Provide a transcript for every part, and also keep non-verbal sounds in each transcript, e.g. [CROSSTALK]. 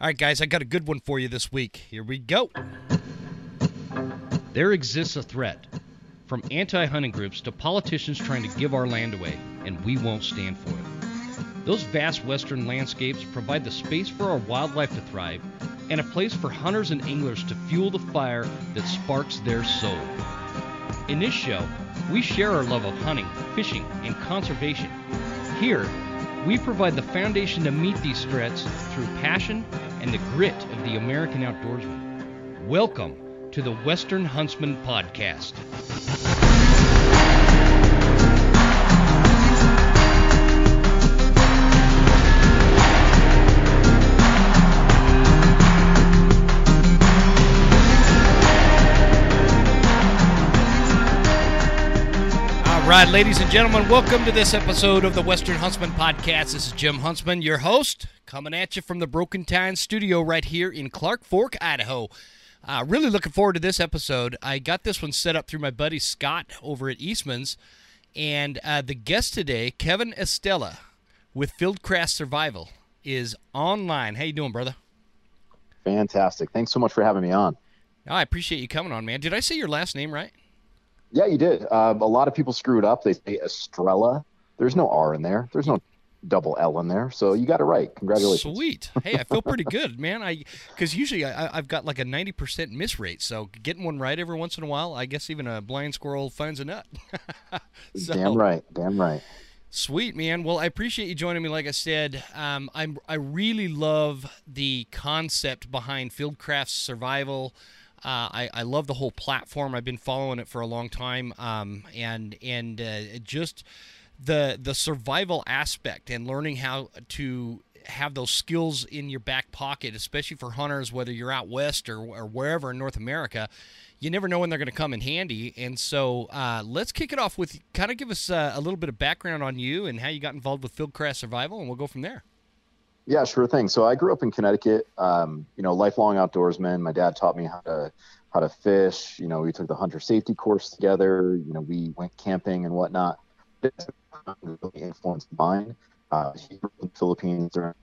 All right, guys, I got a good one for you this week. Here we go. There exists a threat from anti hunting groups to politicians trying to give our land away, and we won't stand for it. Those vast western landscapes provide the space for our wildlife to thrive and a place for hunters and anglers to fuel the fire that sparks their soul. In this show, we share our love of hunting, fishing, and conservation. Here, we provide the foundation to meet these threats through passion and the grit of the American outdoorsman. Welcome to the Western Huntsman Podcast. Right, ladies and gentlemen, welcome to this episode of the Western Huntsman Podcast. This is Jim Huntsman, your host, coming at you from the Broken Time studio right here in Clark Fork, Idaho. Uh, really looking forward to this episode. I got this one set up through my buddy Scott over at Eastman's, and uh, the guest today, Kevin Estela with Fieldcraft Survival, is online. How you doing, brother? Fantastic. Thanks so much for having me on. I appreciate you coming on, man. Did I say your last name right? Yeah, you did. Uh, a lot of people screwed up. They say Estrella. There's no R in there. There's no double L in there. So you got it right. Congratulations. Sweet. Hey, I feel pretty good, man. I because usually I, I've got like a ninety percent miss rate. So getting one right every once in a while, I guess even a blind squirrel finds a nut. [LAUGHS] so, Damn right. Damn right. Sweet man. Well, I appreciate you joining me. Like I said, um, I'm I really love the concept behind Fieldcraft Survival. Uh, I, I love the whole platform. I've been following it for a long time, um, and and uh, just the the survival aspect and learning how to have those skills in your back pocket, especially for hunters, whether you're out west or, or wherever in North America. You never know when they're going to come in handy, and so uh, let's kick it off with kind of give us uh, a little bit of background on you and how you got involved with Fieldcraft Survival, and we'll go from there. Yeah, sure thing. So I grew up in Connecticut. Um, you know, lifelong outdoorsman. My dad taught me how to how to fish. You know, we took the hunter safety course together. You know, we went camping and whatnot. This really influenced mine. Uh, he grew up in the Philippines during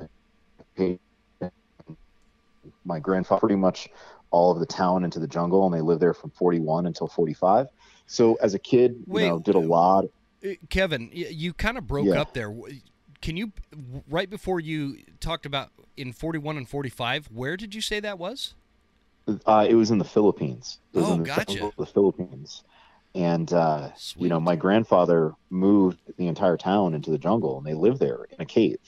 the [LAUGHS] my grandfather pretty much all of the town into the jungle, and they lived there from 41 until 45. So as a kid, Wait, you know, did a lot. Uh, Kevin, you kind of broke yeah. up there can you right before you talked about in 41 and 45 where did you say that was? Uh, it was in the philippines. Oh the gotcha. the philippines. And uh, you know my grandfather moved the entire town into the jungle and they lived there in a cave.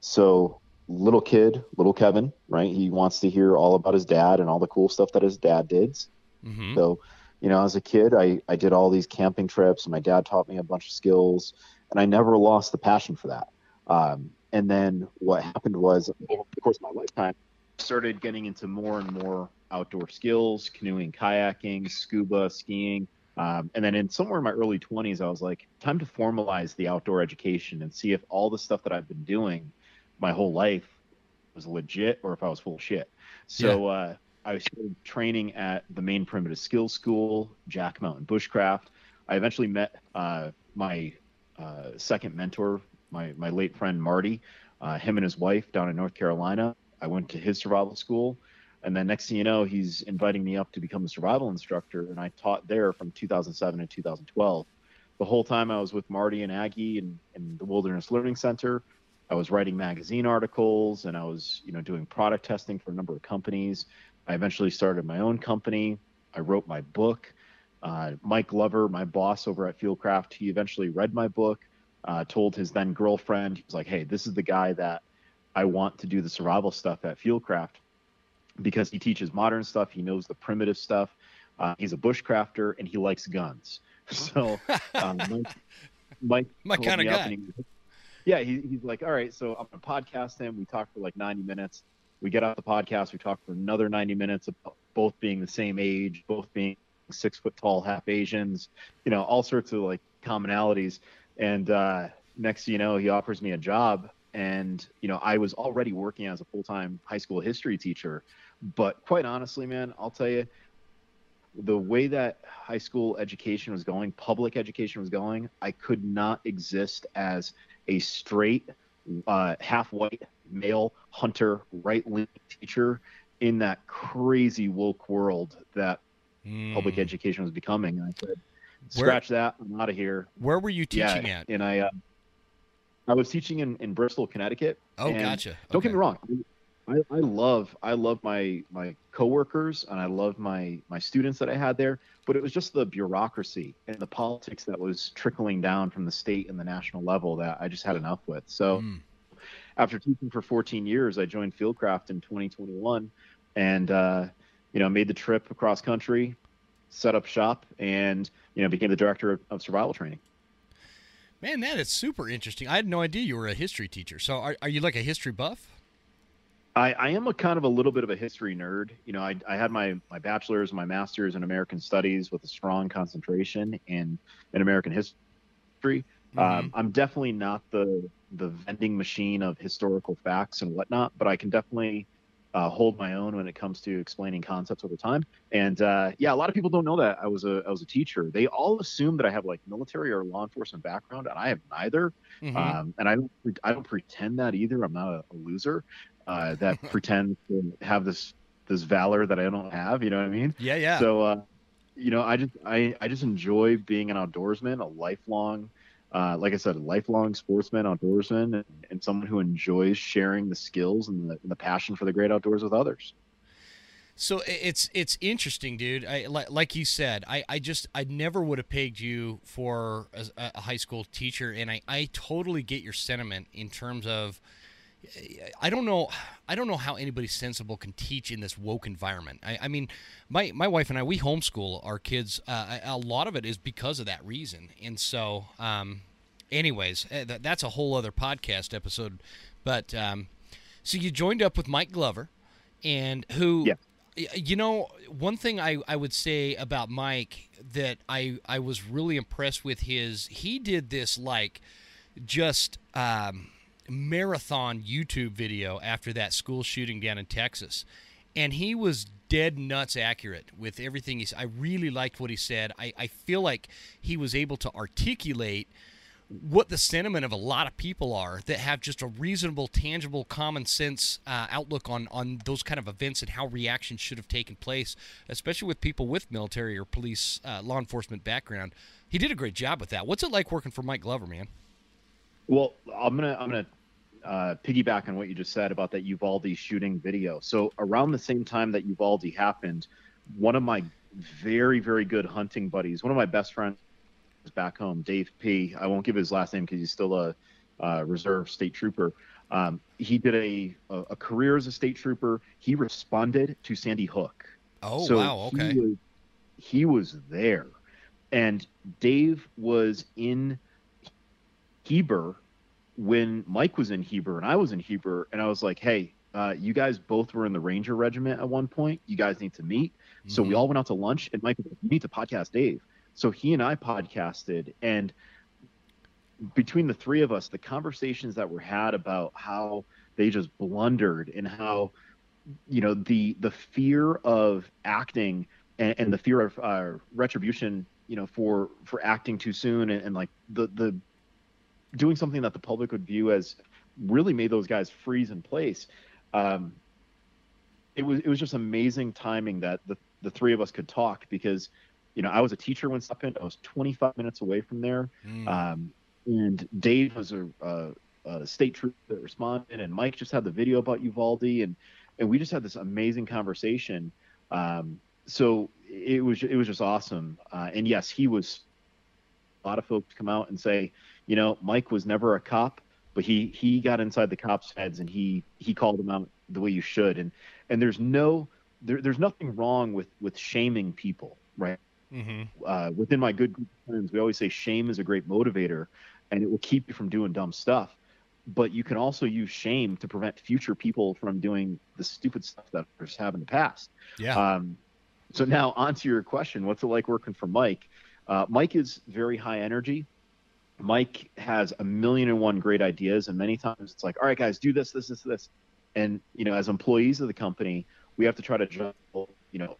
So little kid little kevin right? He wants to hear all about his dad and all the cool stuff that his dad did. Mm-hmm. so you know as a kid I, I did all these camping trips and my dad taught me a bunch of skills and i never lost the passion for that um, and then what happened was, over the course of my lifetime, started getting into more and more outdoor skills, canoeing, kayaking, scuba, skiing. Um, and then in somewhere in my early 20s, I was like, time to formalize the outdoor education and see if all the stuff that I've been doing my whole life was legit or if I was full of shit. So yeah. uh, I started training at the Maine Primitive Skills School, Jack Mountain Bushcraft. I eventually met uh, my uh, second mentor, my my late friend Marty, uh, him and his wife down in North Carolina. I went to his survival school, and then next thing you know, he's inviting me up to become a survival instructor, and I taught there from 2007 to 2012. The whole time I was with Marty and Aggie in, in the Wilderness Learning Center. I was writing magazine articles and I was, you know, doing product testing for a number of companies. I eventually started my own company. I wrote my book. Uh, Mike Glover, my boss over at Fieldcraft, he eventually read my book uh, told his then girlfriend, he was like, hey, this is the guy that I want to do the survival stuff at Fieldcraft because he teaches modern stuff. He knows the primitive stuff. Uh, he's a bushcrafter and he likes guns. [LAUGHS] So [LAUGHS] um, Mike, Mike my kind of guy. He, yeah, he, he's like, all right, so I'm gonna podcast him. We talk for like 90 minutes. We get out the podcast. We talk for another 90 minutes about both being the same age, both being six foot tall, half Asians, you know, all sorts of like commonalities. And uh, next, you know, he offers me a job, and you know, I was already working as a full-time high school history teacher. But quite honestly, man, I'll tell you, the way that high school education was going, public education was going, I could not exist as a straight, uh, half white male hunter, right leaning teacher in that crazy woke world that mm. public education was becoming. And I said, scratch where, that, I'm out of here. Where were you teaching yeah, at? And I, uh, I was teaching in, in Bristol, Connecticut. Oh, gotcha. Okay. Don't get me wrong. I, I love I love my my coworkers and I love my my students that I had there, but it was just the bureaucracy and the politics that was trickling down from the state and the national level that I just had enough with. So mm. after teaching for 14 years, I joined Fieldcraft in 2021 and uh, you know made the trip across country, set up shop, and you know became the director of, of survival training. Man, that is super interesting. I had no idea you were a history teacher. So are, are you like a history buff? I, I am a kind of a little bit of a history nerd. You know, I, I had my, my bachelor's, and my master's in American studies with a strong concentration in, in American history. Mm-hmm. Um, I'm definitely not the the vending machine of historical facts and whatnot, but I can definitely uh, hold my own when it comes to explaining concepts over time. And uh, yeah, a lot of people don't know that I was a I was a teacher. They all assume that I have like military or law enforcement background, and I have neither. Mm-hmm. Um, and I don't I don't pretend that either. I'm not a, a loser uh, that [LAUGHS] pretend to have this this valor that I don't have. You know what I mean? Yeah, yeah. So, uh, you know, I just I I just enjoy being an outdoorsman, a lifelong. Uh, like I said, a lifelong sportsman, outdoorsman, and, someone who enjoys sharing the skills and the, and the passion for the great outdoors with others. So it's it's interesting, dude. I like, like you said, I, I just I never would have pegged you for a, a, high school teacher, and I, I totally get your sentiment in terms of I don't know. I don't know how anybody sensible can teach in this woke environment. I, I mean, my my wife and I we homeschool our kids. Uh, a lot of it is because of that reason. And so, um, anyways, eh, that's a whole other podcast episode. But um, so you joined up with Mike Glover, and who, yeah. you know, one thing I I would say about Mike that I I was really impressed with his he did this like just. Um, marathon YouTube video after that school shooting down in Texas. And he was dead nuts accurate with everything he said. I really liked what he said. I, I feel like he was able to articulate what the sentiment of a lot of people are that have just a reasonable, tangible, common sense uh, outlook on, on those kind of events and how reactions should have taken place, especially with people with military or police, uh, law enforcement background. He did a great job with that. What's it like working for Mike Glover, man? Well, I'm gonna I'm gonna uh, piggyback on what you just said about that Uvalde shooting video. So around the same time that Uvalde happened, one of my very very good hunting buddies, one of my best friends back home, Dave P. I won't give his last name because he's still a, a, reserve state trooper. Um, he did a, a, a career as a state trooper. He responded to Sandy Hook. Oh so wow! Okay. He was, he was there, and Dave was in Heber when Mike was in Heber and I was in Heber, and I was like, hey, uh, you guys both were in the Ranger Regiment at one point. You guys need to meet. Mm-hmm. So we mm-hmm. all went out to lunch, and Mike was like, you need to podcast Dave. So he and I podcasted, and between the three of us, the conversations that were had about how they just blundered and how, you know, the the fear of acting and, and the fear of uh, retribution, you know, for for acting too soon and, and like the the doing something that the public would view as really made those guys freeze in place. Um, it was it was just amazing timing that the the three of us could talk because you know I was a teacher when stuff happened. I was 25 minutes away from there, mm. um, and Dave was a, a, a, state trooper that responded, and Mike just had the video about Uvalde, and and we just had this amazing conversation. Um, so it was it was just awesome. Uh, and yes, he was. A lot of folks come out and say, you know, Mike was never a cop, but he he got inside the cops' heads and he he called them out the way you should. And and there's no there, there's nothing wrong with with shaming people, right? Mm-hmm. Uh, within my good group of friends, we always say shame is a great motivator, and it will keep you from doing dumb stuff. But you can also use shame to prevent future people from doing the stupid stuff that others have in the past. Yeah. Um, so now on to your question, what's it like working for Mike? Uh, Mike is very high energy. Mike has a million and one great ideas, and many times it's like, all right, guys, do this, this, this, this, and you know, as employees of the company, we have to try to juggle, you know,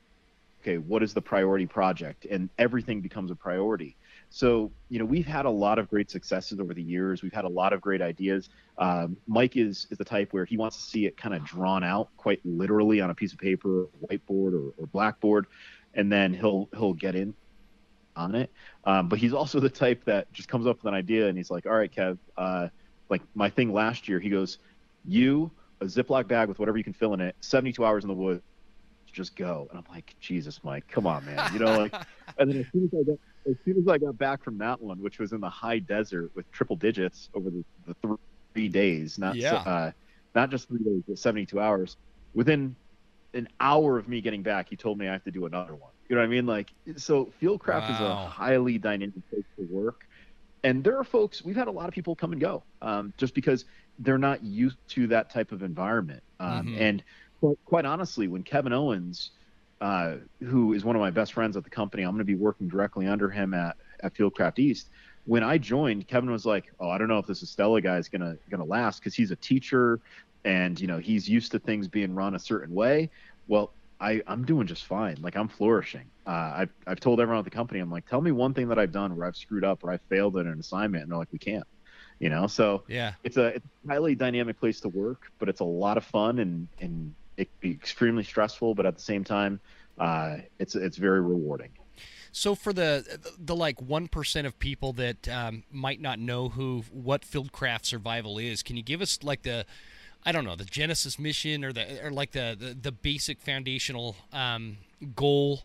okay, what is the priority project, and everything becomes a priority. So, you know, we've had a lot of great successes over the years. We've had a lot of great ideas. Um, Mike is is the type where he wants to see it kind of drawn out, quite literally, on a piece of paper, whiteboard, or, or blackboard, and then he'll he'll get in on it. Um, but he's also [LAUGHS] the type that just comes up with an idea and he's like, "All right, Kev, uh, like my thing last year." He goes, "You a Ziploc bag with whatever you can fill in it, 72 hours in the woods, just go." And I'm like, "Jesus, Mike, come on, man," you know, like. [LAUGHS] and then as soon as I got as soon as I got back from that one, which was in the high desert with triple digits over the, the three days, not yeah. uh, not just three days, but 72 hours. Within an hour of me getting back, he told me I have to do another one. You know what I mean? Like, so Fieldcraft wow. is a highly dynamic place to work. And there are folks, we've had a lot of people come and go um, just because they're not used to that type of environment. Um, mm-hmm. And quite, quite honestly, when Kevin Owens, uh, who is one of my best friends at the company, I'm going to be working directly under him at, at Fieldcraft East. When I joined, Kevin was like, "Oh, I don't know if this Estela guy is gonna gonna last because he's a teacher, and you know he's used to things being run a certain way." Well, I, I'm doing just fine. Like I'm flourishing. Uh, I've, I've told everyone at the company, I'm like, tell me one thing that I've done where I've screwed up or I failed at an assignment. And they're like, we can't, you know? So yeah, it's a, it's a highly dynamic place to work, but it's a lot of fun and, and it can be extremely stressful, but at the same time, uh, it's, it's very rewarding. So for the the like one percent of people that um, might not know who what Fieldcraft Survival is, can you give us like the I don't know the Genesis mission or the or like the the, the basic foundational um, goal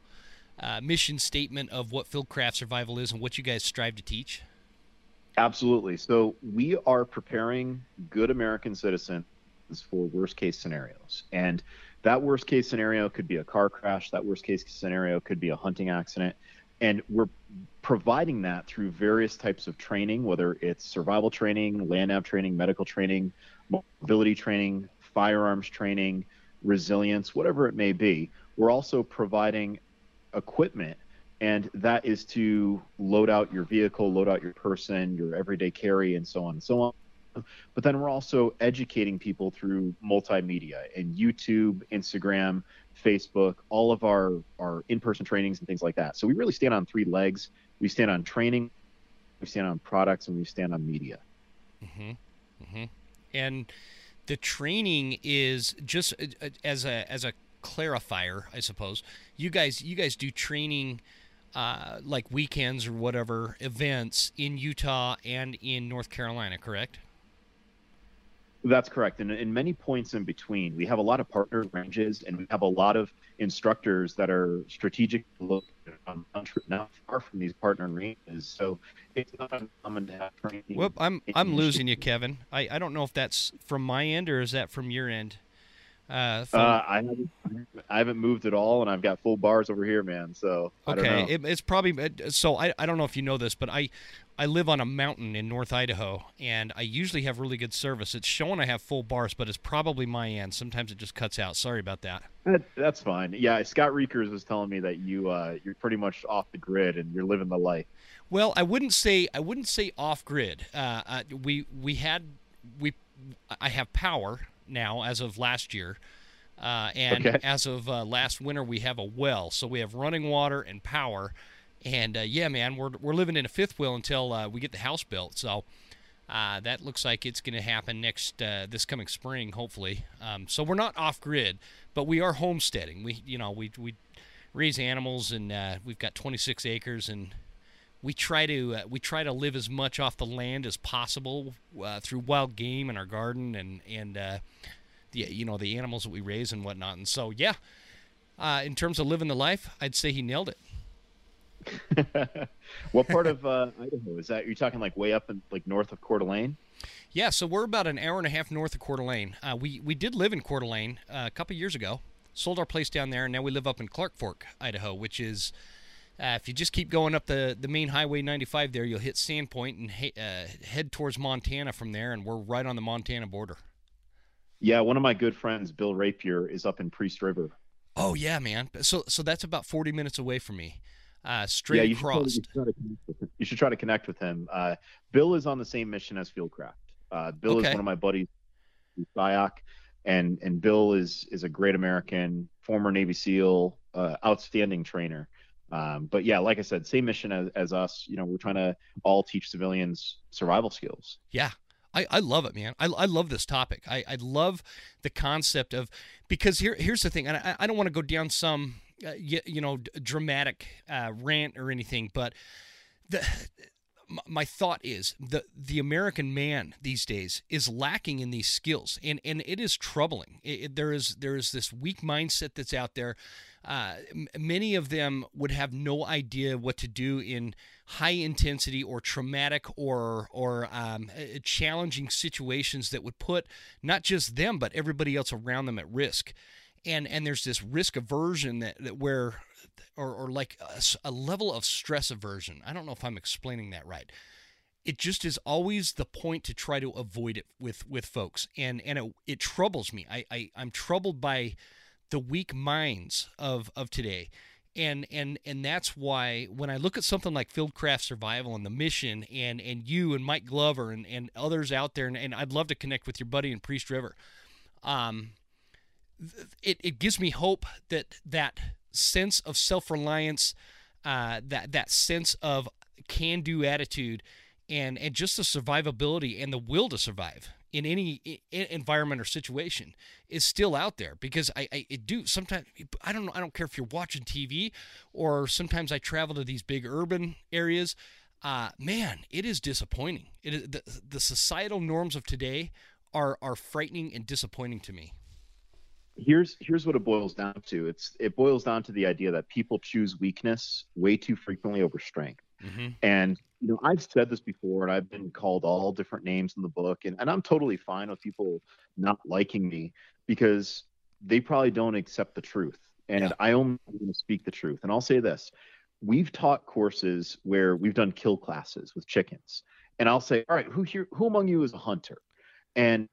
uh, mission statement of what Fieldcraft Survival is and what you guys strive to teach? Absolutely. So we are preparing good American citizens for worst case scenarios, and that worst case scenario could be a car crash. That worst case scenario could be a hunting accident. And we're providing that through various types of training, whether it's survival training, land nav training, medical training, mobility training, firearms training, resilience, whatever it may be. We're also providing equipment, and that is to load out your vehicle, load out your person, your everyday carry, and so on and so on. But then we're also educating people through multimedia and YouTube, Instagram, Facebook, all of our, our in person trainings and things like that. So we really stand on three legs we stand on training, we stand on products, and we stand on media. Mm-hmm. Mm-hmm and the training is just uh, uh, as a as a clarifier, I suppose. You guys you guys do training uh, like weekends or whatever events in Utah and in North Carolina, correct? That's correct. And in many points in between, we have a lot of partner ranges and we have a lot of instructors that are strategic look um, not far from these partner ranges. So it's not uncommon to have training. Whoop, I'm I'm losing you, Kevin. I, I don't know if that's from my end or is that from your end. Uh, from... uh, I haven't I haven't moved at all, and I've got full bars over here, man. So okay, it, it's probably so. I, I don't know if you know this, but I I live on a mountain in North Idaho, and I usually have really good service. It's showing I have full bars, but it's probably my end. Sometimes it just cuts out. Sorry about that. that that's fine. Yeah, Scott Reekers was telling me that you uh, you're pretty much off the grid and you're living the life. Well, I wouldn't say I wouldn't say off grid. Uh, uh, we we had we I have power now as of last year. Uh, and okay. as of uh, last winter, we have a well, so we have running water and power. And uh, yeah, man, we're we're living in a fifth wheel until uh, we get the house built. So uh, that looks like it's going to happen next uh, this coming spring, hopefully. Um, so we're not off grid, but we are homesteading. We you know we we raise animals, and we've got 26 acres, and we try to uh, we try to live as much off the land as possible uh, through wild game in our garden and and uh, the you know the animals that we raise and whatnot. And so yeah, uh, in terms of living the life, I'd say he nailed it. [LAUGHS] what part of uh, Idaho is that? You're talking like way up in like north of Coeur d'Alene? Yeah, so we're about an hour and a half north of Coeur d'Alene. Uh, we we did live in Coeur d'Alene a couple years ago. Sold our place down there, and now we live up in Clark Fork, Idaho, which is uh, if you just keep going up the, the main highway 95 there, you'll hit Sandpoint and he, uh, head towards Montana from there, and we're right on the Montana border. Yeah, one of my good friends, Bill Rapier, is up in Priest River. Oh yeah, man. So so that's about 40 minutes away from me. Uh, straight yeah, you across. Should you should try to connect with him. Uh, Bill is on the same mission as Fieldcraft. Uh, Bill okay. is one of my buddies, SIOC, and and Bill is is a great American, former Navy SEAL, uh, outstanding trainer. Um, but yeah, like I said, same mission as, as us. You know, we're trying to all teach civilians survival skills. Yeah. I, I love it, man. I, I love this topic. I, I love the concept of because here here's the thing, and I, I don't want to go down some uh, you, you, know dramatic uh, rant or anything, but the my thought is the the American man these days is lacking in these skills, and and it is troubling. It, it, there is there is this weak mindset that's out there. Uh, many of them would have no idea what to do in high intensity or traumatic or or um, challenging situations that would put not just them but everybody else around them at risk. And and there's this risk aversion that, that where or, or like a, a level of stress aversion. I don't know if I'm explaining that right. It just is always the point to try to avoid it with with folks, and and it, it troubles me. I, I I'm troubled by the weak minds of of today. And and and that's why when I look at something like Fieldcraft Survival and the mission and and you and Mike Glover and, and others out there and, and I'd love to connect with your buddy in Priest River, um, it it gives me hope that that sense of self reliance, uh, that that sense of can do attitude, and and just the survivability and the will to survive in any environment or situation is still out there because I, I do sometimes I don't know I don't care if you're watching TV or sometimes I travel to these big urban areas. Uh, man, it is disappointing. It is, the, the societal norms of today are are frightening and disappointing to me here's here's what it boils down to. It's it boils down to the idea that people choose weakness way too frequently over strength. Mm-hmm. And you know, I've said this before, and I've been called all different names in the book, and, and I'm totally fine with people not liking me because they probably don't accept the truth. And yeah. I only want to speak the truth. And I'll say this: we've taught courses where we've done kill classes with chickens, and I'll say, all right, who here, who among you is a hunter? And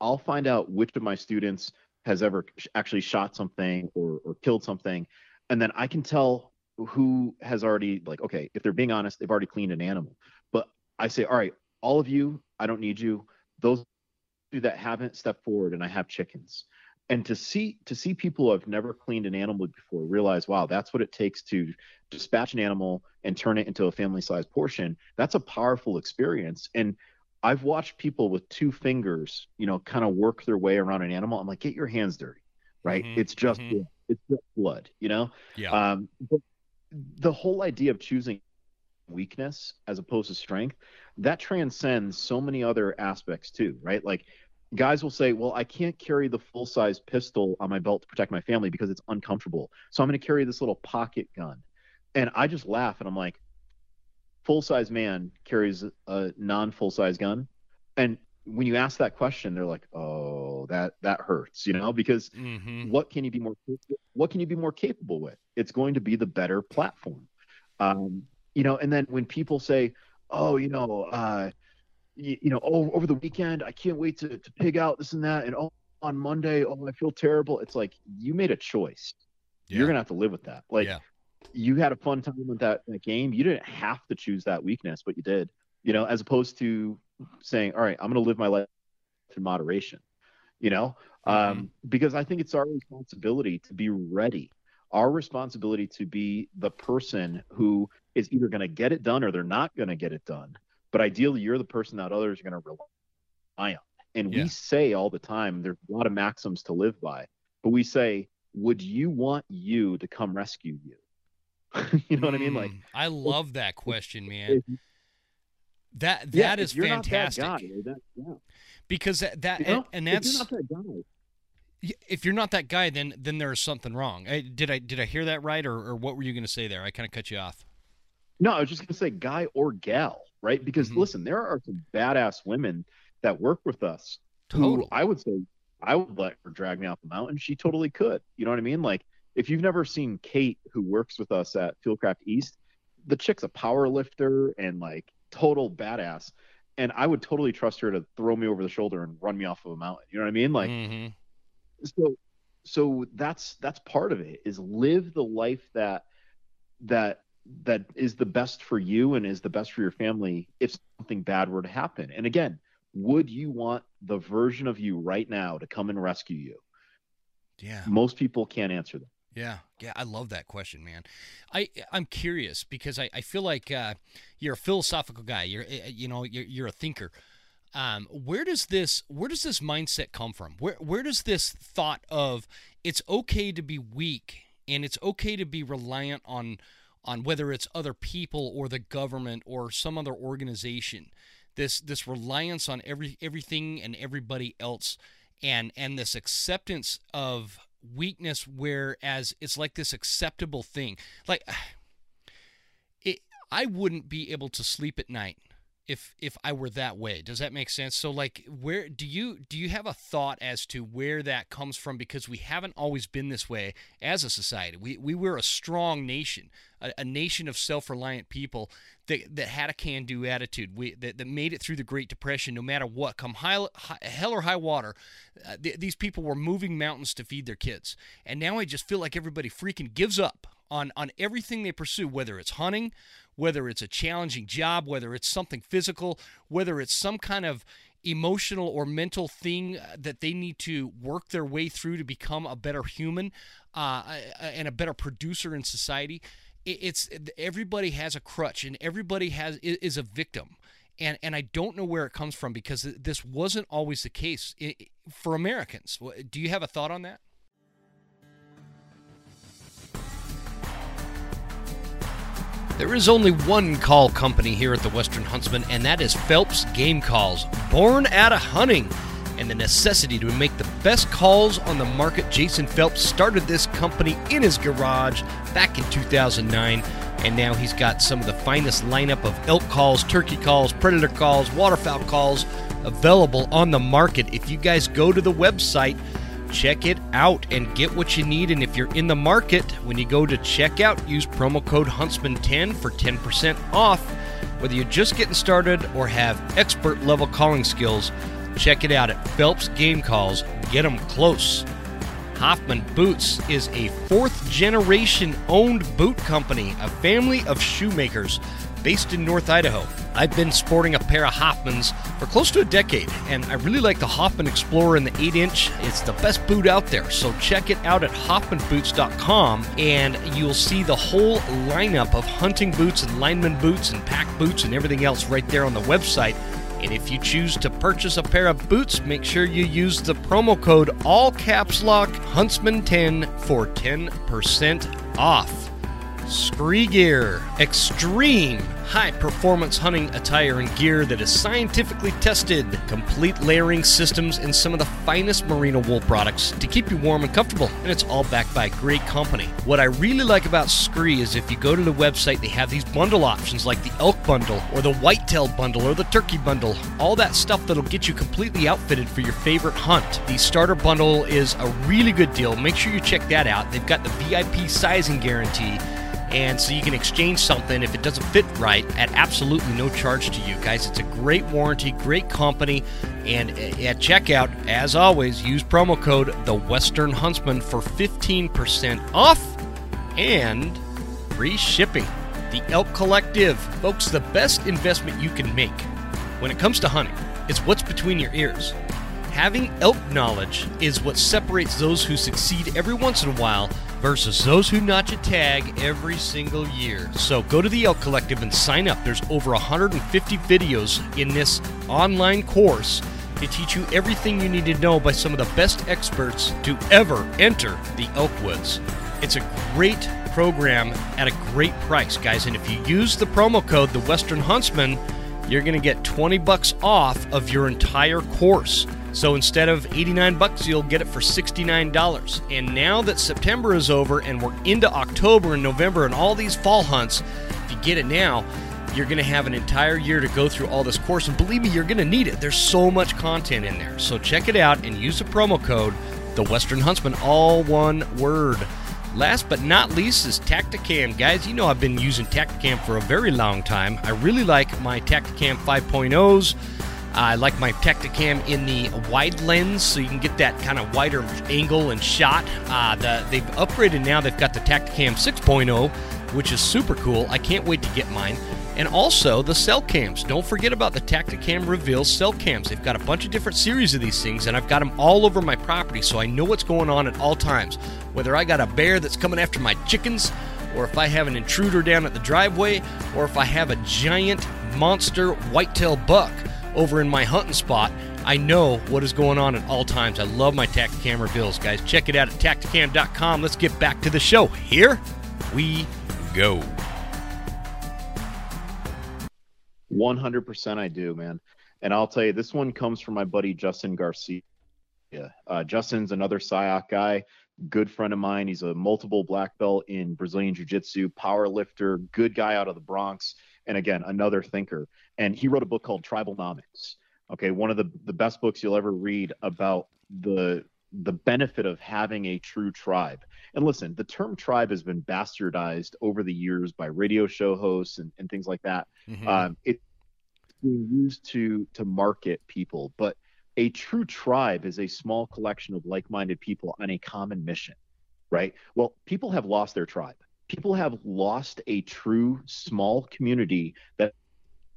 I'll find out which of my students has ever actually shot something or, or killed something and then i can tell who has already like okay if they're being honest they've already cleaned an animal but i say all right all of you i don't need you those that haven't stepped forward and i have chickens and to see to see people who have never cleaned an animal before realize wow that's what it takes to dispatch an animal and turn it into a family sized portion that's a powerful experience and I've watched people with two fingers, you know, kind of work their way around an animal. I'm like, get your hands dirty, right? Mm-hmm, it's just mm-hmm. it's just blood, you know. Yeah. Um, but the whole idea of choosing weakness as opposed to strength that transcends so many other aspects too, right? Like guys will say, well, I can't carry the full size pistol on my belt to protect my family because it's uncomfortable, so I'm going to carry this little pocket gun, and I just laugh and I'm like, full size man carries a non full size gun, and when you ask that question, they're like, "Oh, that that hurts," you know, because mm-hmm. what can you be more what can you be more capable with? It's going to be the better platform, um, you know. And then when people say, "Oh, you know, uh, you, you know, oh, over the weekend, I can't wait to to pig out this and that," and oh, on Monday, oh, I feel terrible. It's like you made a choice. Yeah. You're gonna have to live with that. Like, yeah you had a fun time with that, that game. You didn't have to choose that weakness, but you did. You know, as opposed to saying, "All right, I'm going to live my life in moderation." You know, mm-hmm. um, because I think it's our responsibility to be ready. Our responsibility to be the person who is either going to get it done or they're not going to get it done. But ideally, you're the person that others are going to rely on. And yeah. we say all the time, there's a lot of maxims to live by, but we say, would you want you to come rescue you? [LAUGHS] you know what I mean? Like, mm, I love that question, man. That that yeah, is fantastic. That guy, that, yeah. Because that, that and, and, that's if you're, that if you're not that guy, then then there is something wrong. I, did I did I hear that right, or, or what were you going to say there? I kind of cut you off. No, I was just going to say guy or gal, right? Because mm-hmm. listen, there are some badass women that work with us. Totally. I would say I would let her drag me off the mountain. She totally could. You know what I mean? Like if you've never seen Kate, who works with us at Fieldcraft East, the chick's a power lifter and like total badass. And I would totally trust her to throw me over the shoulder and run me off of a mountain. You know what I mean? Like, mm-hmm. so, so that's that's part of it is live the life that that that is the best for you and is the best for your family if something bad were to happen. And again, would you want the version of you right now to come and rescue you? Yeah. Most people can't answer that. Yeah, yeah, I love that question, man. I I'm curious because I, I feel like uh, you're a philosophical guy. You're uh, you know you're, you're a thinker. Um, where does this where does this mindset come from? Where where does this thought of it's okay to be weak and it's okay to be reliant on on whether it's other people or the government or some other organization this this reliance on every everything and everybody else and and this acceptance of weakness whereas it's like this acceptable thing. Like [SIGHS] it i wouldn't be able to sleep at night if if I were that way. Does that make sense? So like where do you do you have a thought as to where that comes from because we haven't always been this way as a society. We we were a strong nation, a, a nation of self-reliant people that that had a can-do attitude. We that, that made it through the Great Depression no matter what, come high, high hell or high water. Uh, th- these people were moving mountains to feed their kids. And now I just feel like everybody freaking gives up on on everything they pursue whether it's hunting whether it's a challenging job, whether it's something physical, whether it's some kind of emotional or mental thing that they need to work their way through to become a better human uh, and a better producer in society. It's everybody has a crutch and everybody has is a victim. And, and I don't know where it comes from because this wasn't always the case for Americans. Do you have a thought on that? There is only one call company here at the Western Huntsman, and that is Phelps Game Calls. Born out of hunting and the necessity to make the best calls on the market, Jason Phelps started this company in his garage back in 2009. And now he's got some of the finest lineup of elk calls, turkey calls, predator calls, waterfowl calls available on the market. If you guys go to the website, check it out and get what you need. And if you're in the market, when you go to checkout, use promo code Huntsman10 for 10% off. Whether you're just getting started or have expert level calling skills, check it out at Phelps Game Calls. Get them close. Hoffman Boots is a fourth generation owned boot company, a family of shoemakers based in North Idaho. I've been sporting a pair of Hoffmans for close to a decade, and I really like the Hoffman Explorer in the 8 inch. It's the best boot out there, so check it out at hoffmanboots.com, and you'll see the whole lineup of hunting boots and lineman boots and pack boots and everything else right there on the website. And if you choose to purchase a pair of boots, make sure you use the promo code all caps lock huntsman10 for 10% off. SKRE Gear, extreme high performance hunting attire and gear that is scientifically tested, complete layering systems, and some of the finest merino wool products to keep you warm and comfortable. And it's all backed by a great company. What I really like about Scree is if you go to the website, they have these bundle options like the elk bundle, or the whitetail bundle, or the turkey bundle. All that stuff that'll get you completely outfitted for your favorite hunt. The starter bundle is a really good deal. Make sure you check that out. They've got the VIP sizing guarantee and so you can exchange something if it doesn't fit right at absolutely no charge to you. Guys it's a great warranty great company and at checkout as always use promo code the western huntsman for 15% off and free shipping. The elk collective folks the best investment you can make when it comes to hunting is what's between your ears. Having elk knowledge is what separates those who succeed every once in a while versus those who notch a tag every single year. So go to the Elk Collective and sign up. There's over 150 videos in this online course to teach you everything you need to know by some of the best experts to ever enter the elk woods. It's a great program at a great price, guys. And if you use the promo code the Western Huntsman, you're going to get 20 bucks off of your entire course. So instead of 89 bucks, you'll get it for $69. And now that September is over and we're into October and November and all these fall hunts, if you get it now, you're going to have an entire year to go through all this course. And believe me, you're going to need it. There's so much content in there. So check it out and use the promo code, The Western Huntsman, all one word. Last but not least is Tactacam. Guys, you know I've been using Tactacam for a very long time. I really like my Tactacam 5.0s. I like my Tactacam in the wide lens, so you can get that kind of wider angle and shot. Uh, the, they've upgraded now. They've got the Tactacam 6.0, which is super cool. I can't wait to get mine. And also the cell cams. Don't forget about the Tactacam Reveal cell cams. They've got a bunch of different series of these things, and I've got them all over my property so I know what's going on at all times. Whether I got a bear that's coming after my chickens, or if I have an intruder down at the driveway, or if I have a giant monster whitetail buck over in my hunting spot, I know what is going on at all times. I love my Tactacam reveals, guys. Check it out at tactacam.com. Let's get back to the show. Here we go. 100% I do, man. And I'll tell you, this one comes from my buddy Justin Garcia. Uh, Justin's another SIOC guy, good friend of mine. He's a multiple black belt in Brazilian Jiu Jitsu, power lifter, good guy out of the Bronx. And again, another thinker. And he wrote a book called Tribalnomics. Okay, one of the, the best books you'll ever read about the the benefit of having a true tribe. And listen, the term tribe has been bastardized over the years by radio show hosts and, and things like that. Mm-hmm. Um, it's being used to to market people, but a true tribe is a small collection of like-minded people on a common mission, right? Well, people have lost their tribe. People have lost a true small community that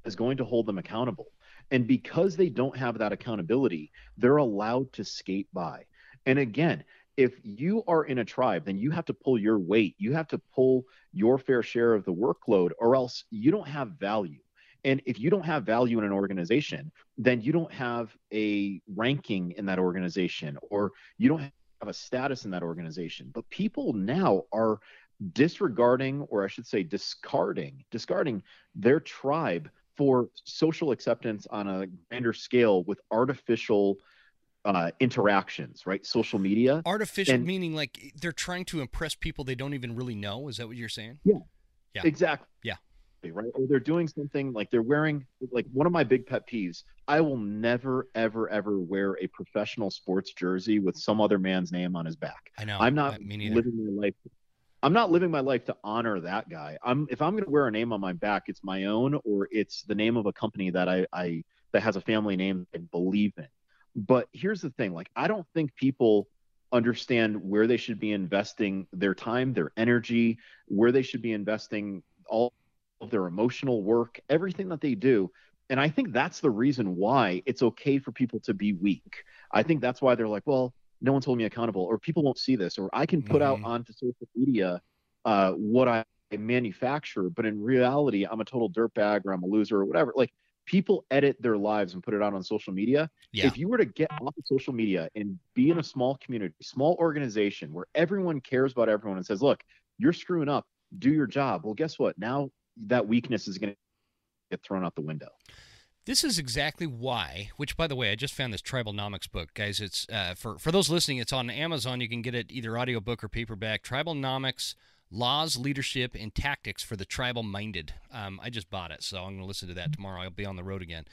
is going to hold them accountable. And because they don't have that accountability, they're allowed to skate by. And again, if you are in a tribe, then you have to pull your weight. You have to pull your fair share of the workload, or else you don't have value. And if you don't have value in an organization, then you don't have a ranking in that organization, or you don't have a status in that organization. But people now are disregarding, or I should say, discarding, discarding their tribe for social acceptance on a grander scale with artificial uh, interactions, right? Social media. Artificial and, meaning like they're trying to impress people they don't even really know. Is that what you're saying? Yeah. Yeah. Exactly. Yeah. Right. Or they're doing something like they're wearing like one of my big pet peeves. I will never, ever, ever wear a professional sports jersey with some other man's name on his back. I know. I'm not living my life. I'm not living my life to honor that guy. I'm if I'm going to wear a name on my back, it's my own or it's the name of a company that I, I that has a family name I believe in. But here's the thing like, I don't think people understand where they should be investing their time, their energy, where they should be investing all of their emotional work, everything that they do. And I think that's the reason why it's okay for people to be weak. I think that's why they're like, well, no one's holding me accountable, or people won't see this, or I can put mm-hmm. out onto social media uh, what I manufacture, but in reality, I'm a total dirtbag or I'm a loser or whatever. Like people edit their lives and put it out on social media. Yeah. If you were to get off of social media and be in a small community, small organization where everyone cares about everyone and says, look, you're screwing up, do your job. Well, guess what? Now that weakness is going to get thrown out the window. This is exactly why. Which, by the way, I just found this Tribalnomics book, guys. It's uh, for for those listening. It's on Amazon. You can get it either audiobook or paperback. Tribalnomics Laws, Leadership, and Tactics for the Tribal Minded. Um, I just bought it, so I'm going to listen to that tomorrow. I'll be on the road again.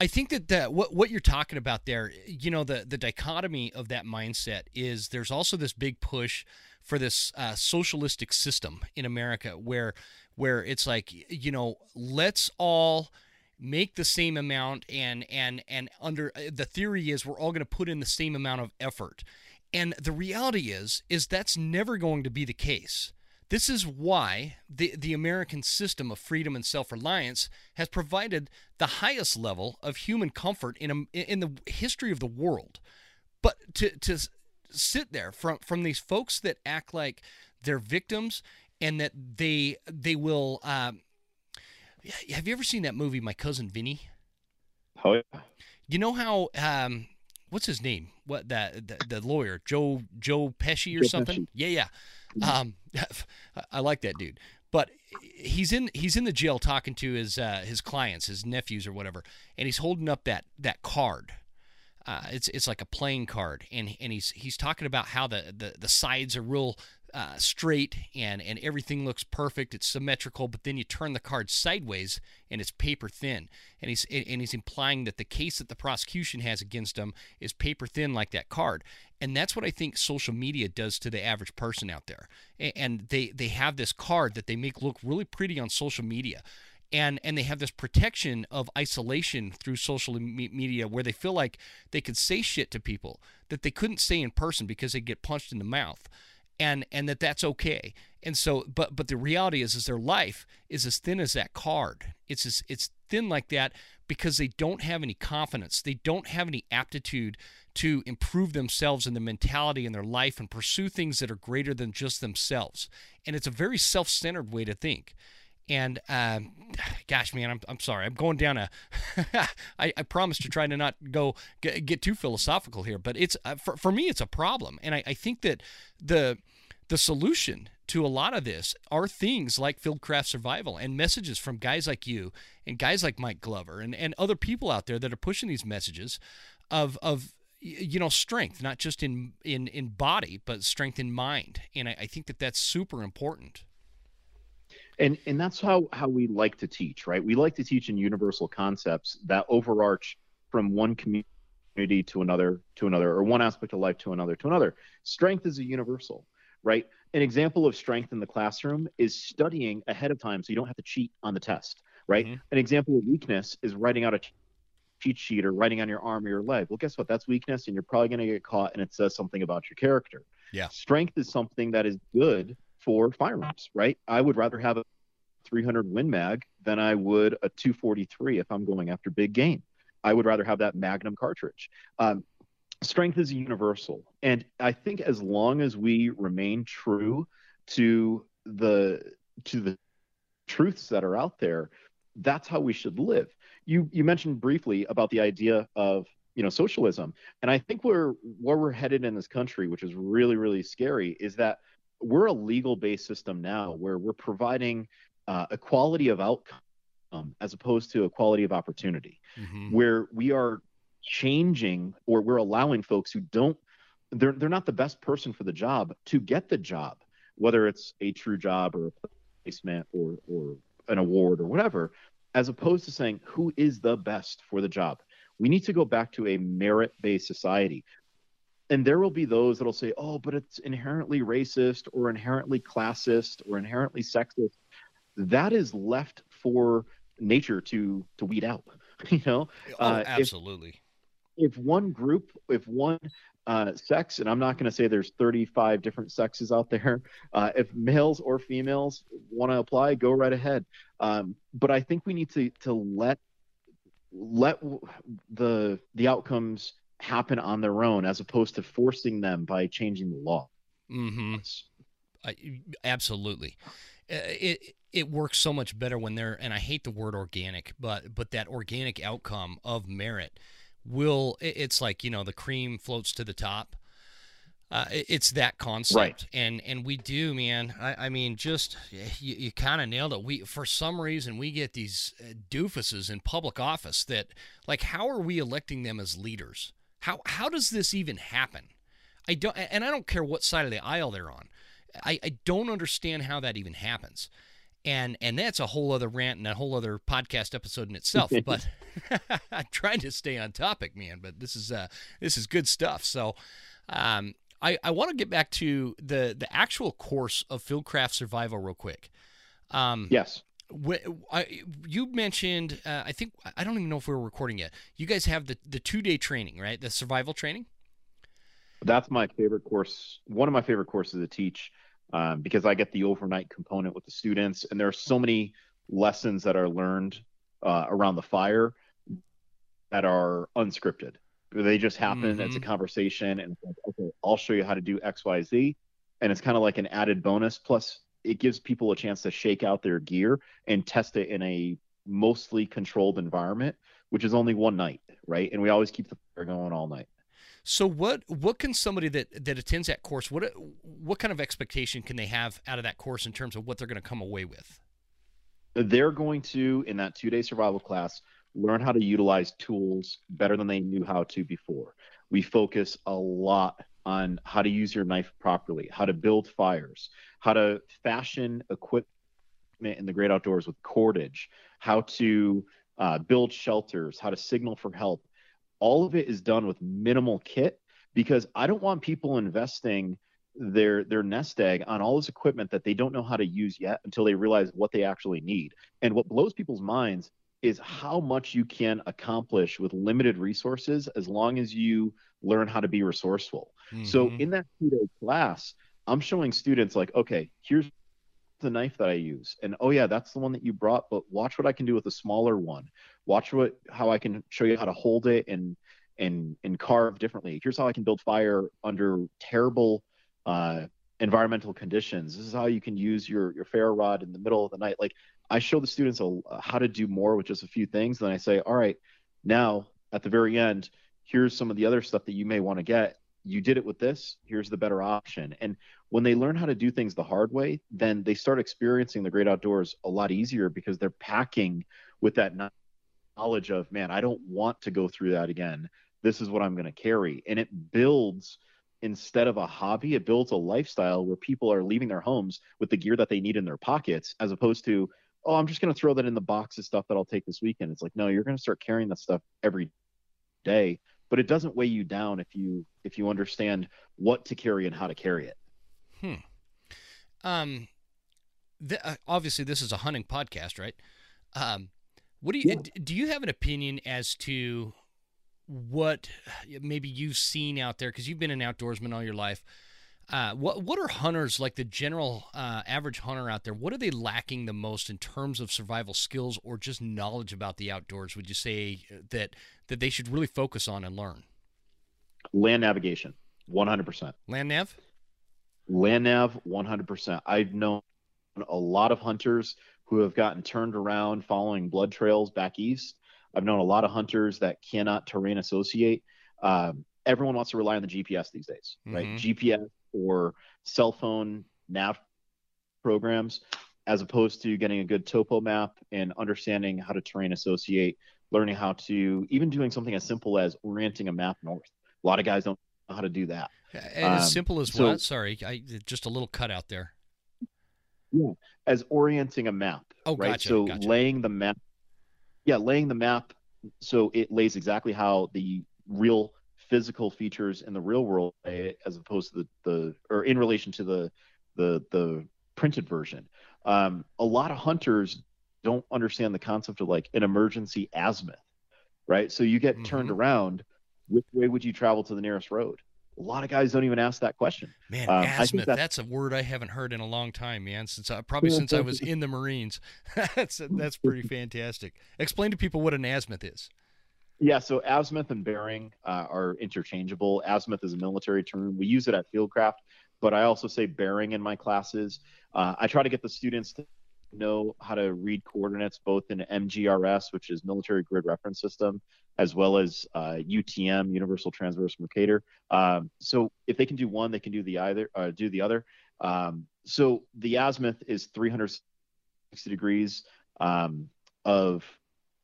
I think that the, what what you're talking about there, you know, the the dichotomy of that mindset is there's also this big push for this uh, socialistic system in America where where it's like you know let's all make the same amount and and and under uh, the theory is we're all going to put in the same amount of effort and the reality is is that's never going to be the case. This is why the, the American system of freedom and self reliance has provided the highest level of human comfort in, a, in the history of the world. But to, to sit there from, from these folks that act like they're victims and that they, they will. Um, have you ever seen that movie, My Cousin Vinny? Oh, yeah. You know how. Um, what's his name? What that the, the, lawyer Joe Joe Pesci or Joe something? Pesci. Yeah, yeah. Um, [LAUGHS] I like that dude. But he's in he's in the jail talking to his uh, his clients, his nephews or whatever, and he's holding up that that card. Uh, it's it's like a playing card, and and he's he's talking about how the the, the sides are real uh, straight and and everything looks perfect. It's symmetrical, but then you turn the card sideways and it's paper thin. And he's and he's implying that the case that the prosecution has against him is paper thin like that card. And that's what I think social media does to the average person out there. And they they have this card that they make look really pretty on social media. And, and they have this protection of isolation through social media where they feel like they could say shit to people that they couldn't say in person because they get punched in the mouth and and that that's okay. And so, but but the reality is, is their life is as thin as that card. It's as, it's thin like that because they don't have any confidence. They don't have any aptitude to improve themselves and their mentality and their life and pursue things that are greater than just themselves. And it's a very self-centered way to think. And um, gosh, man, I'm, I'm sorry. I'm going down a. [LAUGHS] I, I promise to try to not go get, get too philosophical here, but it's uh, for, for me, it's a problem. And I, I think that the the solution to a lot of this are things like Fieldcraft Survival and messages from guys like you and guys like Mike Glover and, and other people out there that are pushing these messages of of you know strength not just in in in body but strength in mind and I, I think that that's super important and and that's how how we like to teach right? We like to teach in universal concepts that overarch from one community to another to another or one aspect of life to another to another. Strength is a universal right? An example of strength in the classroom is studying ahead of time so you don't have to cheat on the test right? Mm-hmm. an example of weakness is writing out a cheat sheet or writing on your arm or your leg. Well guess what? That's weakness and you're probably going to get caught and it says something about your character. Yeah. Strength is something that is good for firearms, right? I would rather have a 300 Win Mag than I would a 243 if I'm going after big game. I would rather have that Magnum cartridge. Um, strength is universal, and I think as long as we remain true to the to the truths that are out there, that's how we should live. You you mentioned briefly about the idea of you know socialism, and I think where where we're headed in this country, which is really really scary, is that we're a legal based system now where we're providing uh, equality of outcome as opposed to equality of opportunity, mm-hmm. where we are changing or we're allowing folks who don't they're they're not the best person for the job to get the job, whether it's a true job or a placement or or an award or whatever, as opposed to saying who is the best for the job. We need to go back to a merit based society and there will be those that'll say, "Oh, but it's inherently racist or inherently classist or inherently sexist." That is left for nature to to weed out. [LAUGHS] you know, oh, uh, absolutely. If, if, one group, if one uh, sex, and I'm not going to say there's 35 different sexes out there. Uh, if males or females want to apply, go right ahead. Um, but I think we need to to let let the the outcomes happen on their own as opposed to forcing them by changing the law. Mm-hmm. I, absolutely. Uh, it it works so much better when they're and I hate the word organic, but but that organic outcome of merit will it's like you know the cream floats to the top. Uh, it's that concept, right. and and we do, man. I, I mean, just you, you kind of nailed it. We for some reason we get these uh, doofuses in public office that like how are we electing them as leaders? How how does this even happen? I don't, and I don't care what side of the aisle they're on. I, I don't understand how that even happens. And and that's a whole other rant and a whole other podcast episode in itself. [LAUGHS] but [LAUGHS] I'm trying to stay on topic, man. But this is uh this is good stuff. So um, I, I want to get back to the the actual course of Fieldcraft Survival real quick. Um, yes you mentioned, uh, I think I don't even know if we were recording yet. You guys have the the two day training, right? The survival training. That's my favorite course. One of my favorite courses to teach um, because I get the overnight component with the students, and there are so many lessons that are learned uh, around the fire that are unscripted. They just happen. Mm-hmm. It's a mm-hmm. conversation, and like, okay, I'll show you how to do X, Y, Z, and it's kind of like an added bonus. Plus, it gives people a chance to shake out their gear and test it in a mostly controlled environment, which is only one night, right? And we always keep the fire going all night. So what what can somebody that that attends that course what what kind of expectation can they have out of that course in terms of what they're going to come away with? They're going to in that 2-day survival class learn how to utilize tools better than they knew how to before. We focus a lot on how to use your knife properly, how to build fires, how to fashion equipment in the great outdoors with cordage, how to uh, build shelters, how to signal for help. All of it is done with minimal kit because I don't want people investing their their nest egg on all this equipment that they don't know how to use yet until they realize what they actually need. And what blows people's minds is how much you can accomplish with limited resources as long as you learn how to be resourceful. Mm-hmm. So in that two day class, I'm showing students like, okay, here's the knife that I use. And oh yeah, that's the one that you brought, but watch what I can do with a smaller one. Watch what how I can show you how to hold it and and and carve differently. Here's how I can build fire under terrible uh, environmental conditions. This is how you can use your your ferro rod in the middle of the night. Like I show the students a, how to do more with just a few things. Then I say, all right, now at the very end, here's some of the other stuff that you may want to get. You did it with this. Here's the better option. And when they learn how to do things the hard way, then they start experiencing the great outdoors a lot easier because they're packing with that knowledge of, man, I don't want to go through that again. This is what I'm going to carry. And it builds instead of a hobby, it builds a lifestyle where people are leaving their homes with the gear that they need in their pockets, as opposed to, oh, I'm just going to throw that in the box of stuff that I'll take this weekend. It's like, no, you're going to start carrying that stuff every day, but it doesn't weigh you down if you if you understand what to carry and how to carry it. Hmm. Um. Uh, obviously, this is a hunting podcast, right? Um. What do you yeah. do? You have an opinion as to what maybe you've seen out there because you've been an outdoorsman all your life. Uh, what what are hunters like the general uh, average hunter out there? What are they lacking the most in terms of survival skills or just knowledge about the outdoors? Would you say that that they should really focus on and learn? Land navigation, one hundred percent. Land nav. Land nav, one hundred percent. I've known a lot of hunters who have gotten turned around following blood trails back east I've known a lot of hunters that cannot terrain associate. Um, everyone wants to rely on the GPS these days, mm-hmm. right? GPS or cell phone nav programs, as opposed to getting a good topo map and understanding how to terrain associate, learning how to even doing something as simple as orienting a map north. A lot of guys don't know how to do that. And um, as simple as so, what? Sorry, I, just a little cut out there. Yeah, as orienting a map. Oh, right? gotcha. So gotcha. laying the map yeah, laying the map so it lays exactly how the real physical features in the real world as opposed to the, the or in relation to the the the printed version. Um, a lot of hunters don't understand the concept of like an emergency azimuth, right? So you get mm-hmm. turned around. Which way would you travel to the nearest road? a lot of guys don't even ask that question. Man, um, azimuth, that's, that's, a word I haven't heard in a long time, man. Since I, probably since I was [LAUGHS] in the Marines. [LAUGHS] that's that's pretty fantastic. Explain to people what an azimuth is. Yeah, so azimuth and bearing uh, are interchangeable. Azimuth is a military term. We use it at Fieldcraft, but I also say bearing in my classes. Uh, I try to get the students to know how to read coordinates both in MGRS, which is Military Grid Reference System, as well as uh, UTM, Universal Transverse Mercator. Um, so if they can do one, they can do the either, uh, do the other. Um, so the azimuth is 360 degrees um, of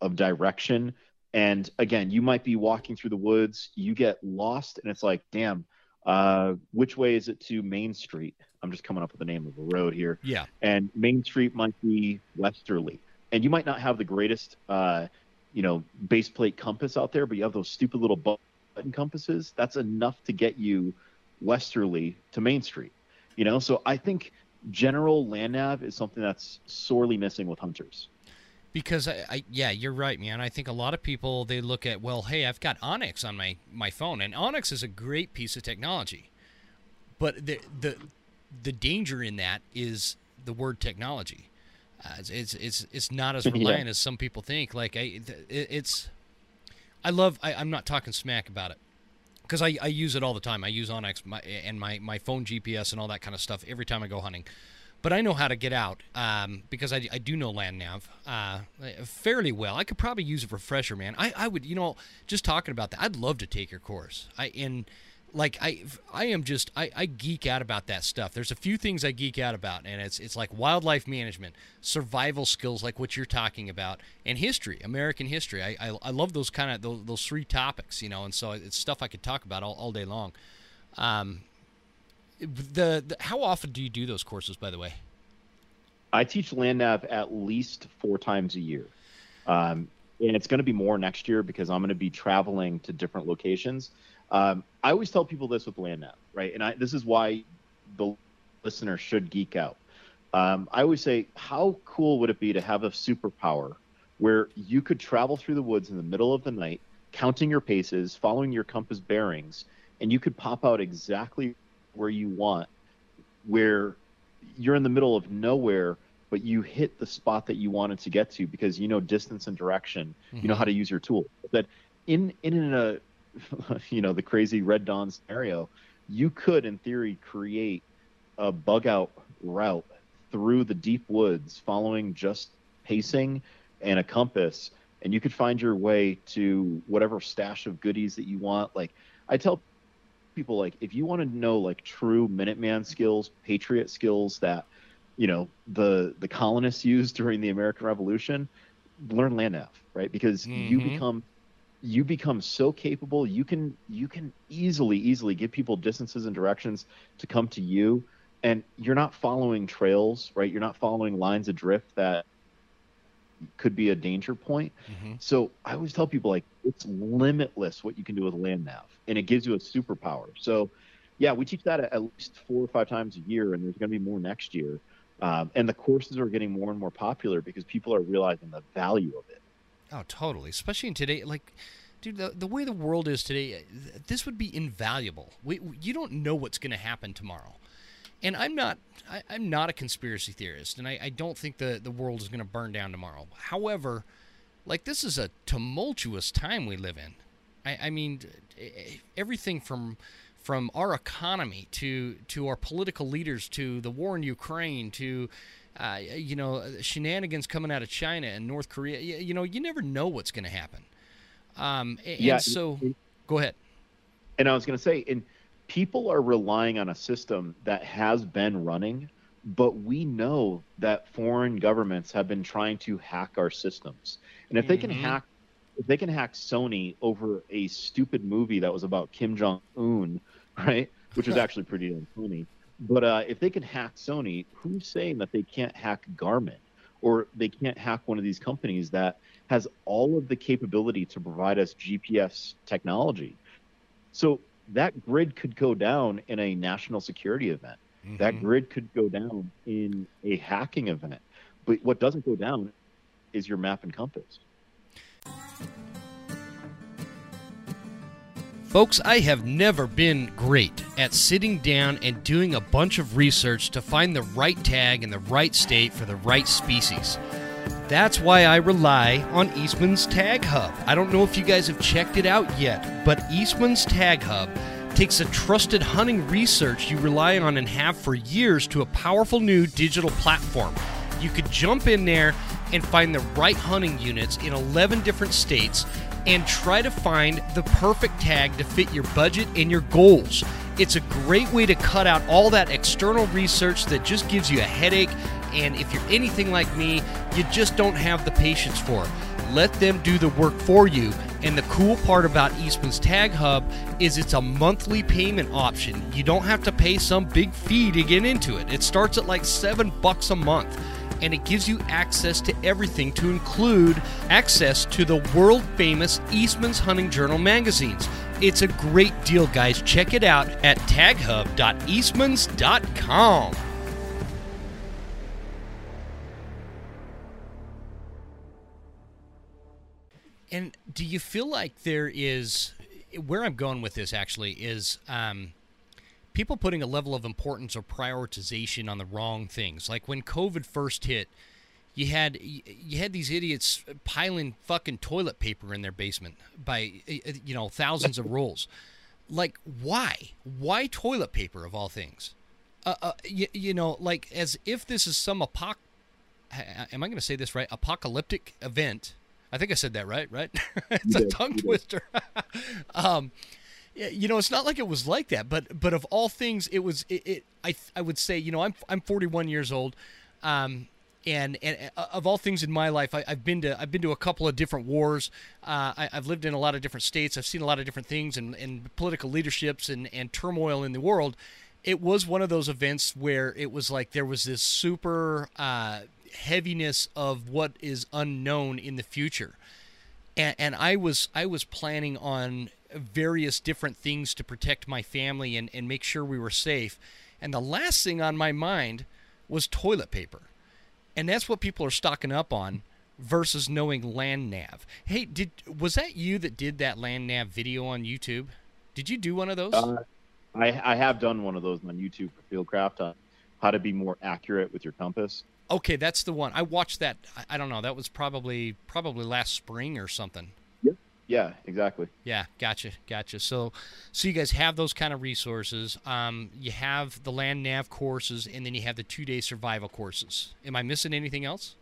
of direction. And again, you might be walking through the woods, you get lost, and it's like, damn, uh, which way is it to Main Street? I'm just coming up with the name of the road here. Yeah. And Main Street might be westerly, and you might not have the greatest uh, you know base plate compass out there, but you have those stupid little button compasses. That's enough to get you westerly to Main Street. You know, so I think general land nav is something that's sorely missing with hunters. Because I, I, yeah, you're right, man. I think a lot of people they look at well, hey, I've got onX on my my phone, and onX is a great piece of technology, but the the the danger in that is the word technology. Uh, it's, it's it's not as [LAUGHS] reliant yeah. as some people think. Like I, it, it's, I love. I, am not talking smack about it because I, I use it all the time. I use onX my, and my my phone GPS and all that kind of stuff every time I go hunting. But I know how to get out um, because I, I do know land nav uh, fairly well. I could probably use a refresher, man. I, I would, you know, just talking about that. I'd love to take your course. I in like I I am just I, I geek out about that stuff. There's a few things I geek out about, and it's it's like wildlife management, survival skills, like what you're talking about, and history, American history. I I, I love those kind of those, those three topics, you know, and so it's stuff I could talk about all, all day long. Um, the, the how often do you do those courses, by the way? I teach land nav at least four times a year. Um, and it's going to be more next year because I'm going to be traveling to different locations. Um, I always tell people this with land nav, right? And I, this is why the listener should geek out. Um, I always say, how cool would it be to have a superpower where you could travel through the woods in the middle of the night, counting your paces, following your compass bearings, and you could pop out exactly where you want where you're in the middle of nowhere, but you hit the spot that you wanted to get to because you know distance and direction, mm-hmm. you know how to use your tool. That in in a [LAUGHS] you know the crazy Red Dawn scenario, you could in theory create a bug out route through the deep woods, following just pacing and a compass, and you could find your way to whatever stash of goodies that you want. Like I tell people, like if you want to know like true Minuteman skills, Patriot skills that you know the the colonists used during the American Revolution, learn land nav, right? Because mm-hmm. you become you become so capable you can you can easily easily give people distances and directions to come to you and you're not following trails right you're not following lines of drift that could be a danger point mm-hmm. so i always tell people like it's limitless what you can do with land nav and it gives you a superpower so yeah we teach that at least four or five times a year and there's going to be more next year um, and the courses are getting more and more popular because people are realizing the value of it Oh, totally. Especially in today, like, dude, the, the way the world is today, this would be invaluable. We, you don't know what's going to happen tomorrow. And I'm not, I, am not a conspiracy theorist, and I, I don't think the, the world is going to burn down tomorrow. However, like, this is a tumultuous time we live in. I, I mean, everything from from our economy to to our political leaders to the war in Ukraine to uh, you know, shenanigans coming out of China and North Korea. You, you know, you never know what's going to happen. Um, and yeah, so, go ahead. And I was going to say, and people are relying on a system that has been running, but we know that foreign governments have been trying to hack our systems. And if mm-hmm. they can mm-hmm. hack, if they can hack Sony over a stupid movie that was about Kim Jong Un, [LAUGHS] right, which was [LAUGHS] actually pretty funny but uh, if they can hack Sony, who's saying that they can't hack Garmin or they can't hack one of these companies that has all of the capability to provide us GPS technology? So that grid could go down in a national security event. Mm-hmm. That grid could go down in a hacking event. But what doesn't go down is your map and compass. Folks, I have never been great at sitting down and doing a bunch of research to find the right tag in the right state for the right species. That's why I rely on Eastman's Tag Hub. I don't know if you guys have checked it out yet, but Eastman's Tag Hub takes a trusted hunting research you rely on and have for years to a powerful new digital platform. You could jump in there and find the right hunting units in 11 different states and try to find the perfect tag to fit your budget and your goals. It's a great way to cut out all that external research that just gives you a headache. And if you're anything like me, you just don't have the patience for. Let them do the work for you. And the cool part about Eastman's Tag Hub is it's a monthly payment option. You don't have to pay some big fee to get into it. It starts at like seven bucks a month and it gives you access to everything to include access to the world famous Eastman's Hunting Journal magazines. It's a great deal, guys. Check it out at taghub.eastmans.com. And do you feel like there is where I'm going with this actually is um, people putting a level of importance or prioritization on the wrong things. Like when COVID first hit, you had you had these idiots piling fucking toilet paper in their basement by you know thousands of rolls. Like why? Why toilet paper of all things? Uh, uh you, you know, like as if this is some apoc. Am I going to say this right? Apocalyptic event. I think I said that right. Right? [LAUGHS] it's a tongue twister. [LAUGHS] um, you know, it's not like it was like that, but but of all things, it was. It, it I I would say, you know, I'm I'm 41 years old, um, and and uh, of all things in my life, I, have been to I've been to a couple of different wars. Uh, I, have lived in a lot of different states. I've seen a lot of different things and, and political leaderships and and turmoil in the world. It was one of those events where it was like there was this super uh, heaviness of what is unknown in the future, and, and I was I was planning on various different things to protect my family and, and make sure we were safe. And the last thing on my mind was toilet paper. And that's what people are stocking up on versus knowing land nav. Hey, did was that you that did that land nav video on YouTube? Did you do one of those? Uh, I, I have done one of those on YouTube for Fieldcraft. on how to be more accurate with your compass. Okay, that's the one. I watched that. I, I don't know. That was probably probably last spring or something. Yeah. Yeah. Exactly. Yeah. Gotcha. Gotcha. So, so you guys have those kind of resources. Um, you have the land nav courses, and then you have the two day survival courses. Am I missing anything else?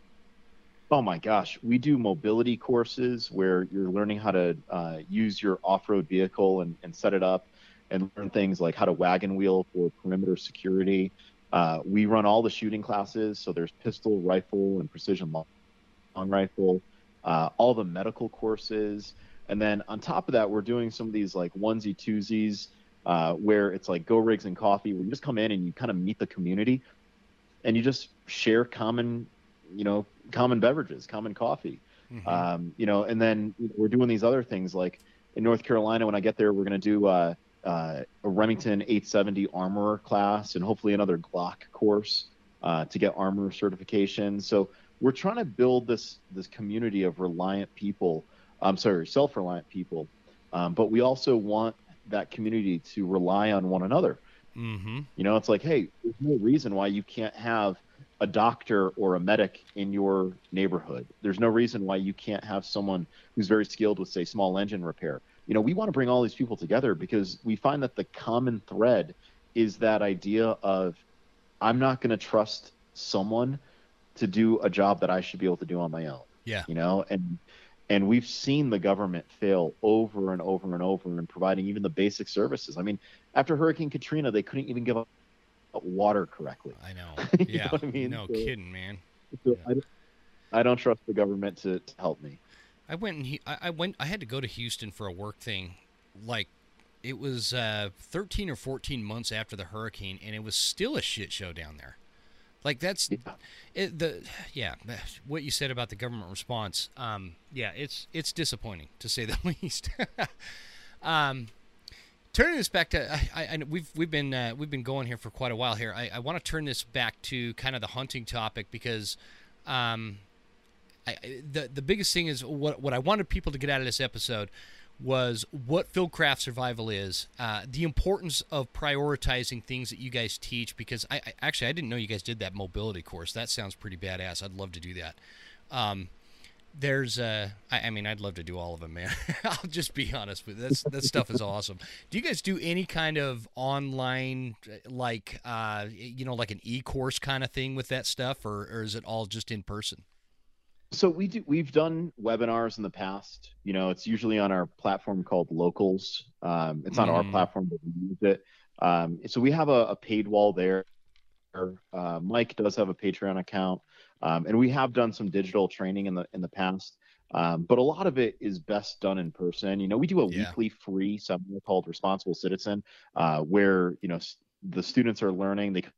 Oh my gosh, we do mobility courses where you're learning how to uh, use your off-road vehicle and, and set it up, and learn things like how to wagon wheel for perimeter security. Uh, we run all the shooting classes, so there's pistol, rifle, and precision long, long rifle, uh, all the medical courses, and then on top of that, we're doing some of these like onesie twosies uh, where it's like go rigs and coffee, where you just come in and you kind of meet the community, and you just share common, you know, common beverages, common coffee, mm-hmm. um, you know, and then we're doing these other things. Like in North Carolina when I get there, we're going to do uh, a Remington 870 armorer class and hopefully another Glock course uh, to get armor certification. So we're trying to build this this community of reliant people. I'm sorry, self-reliant people, um, but we also want that community to rely on one another. Mm-hmm. You know, it's like, hey, there's no reason why you can't have a doctor or a medic in your neighborhood. There's no reason why you can't have someone who's very skilled with, say, small engine repair you know, we want to bring all these people together because we find that the common thread is that idea of I'm not going to trust someone to do a job that I should be able to do on my own. Yeah. You know, and and we've seen the government fail over and over and over in providing even the basic services. I mean, after Hurricane Katrina, they couldn't even give up water correctly. I know. [LAUGHS] Yeah. know I mean? No so, kidding, man. So yeah. I, I don't trust the government to, to help me. I went and he, I went. I had to go to Houston for a work thing, like it was uh, 13 or 14 months after the hurricane, and it was still a shit show down there. Like that's yeah. It, the yeah what you said about the government response. Um, yeah, it's it's disappointing to say the [LAUGHS] least. um, turning this back to I, I, we've we've been uh, we've been going here for quite a while here. I, I want to turn this back to kind of the hunting topic because um, The the biggest thing is what what I wanted people to get out of this episode was what fieldcraft survival is, uh, the importance of prioritizing things that you guys teach. Because I, I, actually I didn't know you guys did that mobility course. That sounds pretty badass. I'd love to do that. Um, there's uh, I, I, mean I'd love to do all of them, man. [LAUGHS] I'll just be honest with this. That stuff is awesome. Do you guys do any kind of online like uh, you know like an e course kind of thing with that stuff, or, or is it all just in person? So we do. We've done webinars in the past. You know, it's usually on our platform called Locals. Um, it's not mm. our platform, but we use it. Um, so we have a, a paid wall there. Uh, Mike does have a Patreon account, um, and we have done some digital training in the in the past. Um, but a lot of it is best done in person. You know, we do a yeah. weekly free seminar called Responsible Citizen, uh, where you know the students are learning. They come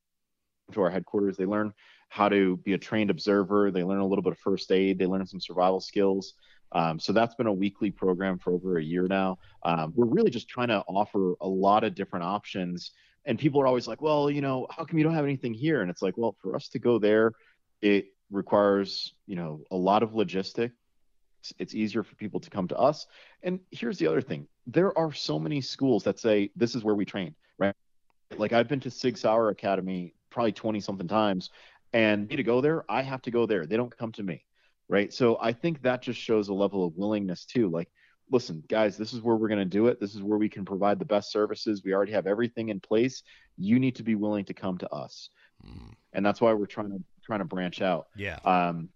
to our headquarters. They learn how to be a trained observer. They learn a little bit of first aid. They learn some survival skills. Um, so that's been a weekly program for over a year now. Um, we're really just trying to offer a lot of different options. And people are always like, well, you know, how come you don't have anything here? And it's like, well, for us to go there, it requires, you know, a lot of logistics. It's easier for people to come to us. And here's the other thing there are so many schools that say, this is where we train, right? Like I've been to Sig Sauer Academy probably 20 something times and me to go there, I have to go there. They don't come to me, right? So I think that just shows a level of willingness too. Like, listen, guys, this is where we're going to do it. This is where we can provide the best services. We already have everything in place. You need to be willing to come to us, mm. and that's why we're trying to trying to branch out. Yeah. Um,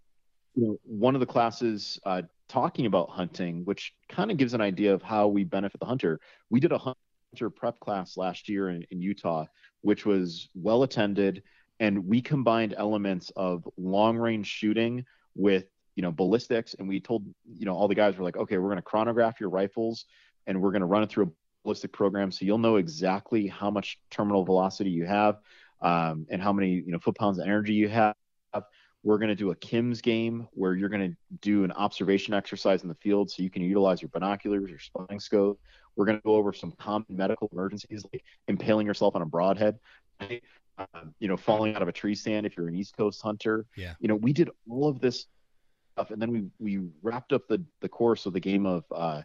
you know, one of the classes uh, talking about hunting, which kind of gives an idea of how we benefit the hunter. We did a hunter prep class last year in, in Utah, which was well attended and we combined elements of long range shooting with you know ballistics. And we told you know all the guys were like okay we're going to chronograph your rifles and we're going to run it through a ballistic program. So you'll know exactly how much terminal velocity you have um, and how many you know foot pounds of energy you have. We're going to do a kims game where you're going to do an observation exercise in the field so you can utilize your binoculars your spotting scope. We're going to go over some common medical emergencies like impaling yourself on a broadhead um, you know, falling out of a tree stand if you're an East Coast hunter. Yeah. You know, we did all of this stuff, and then we we wrapped up the the course of the game of uh,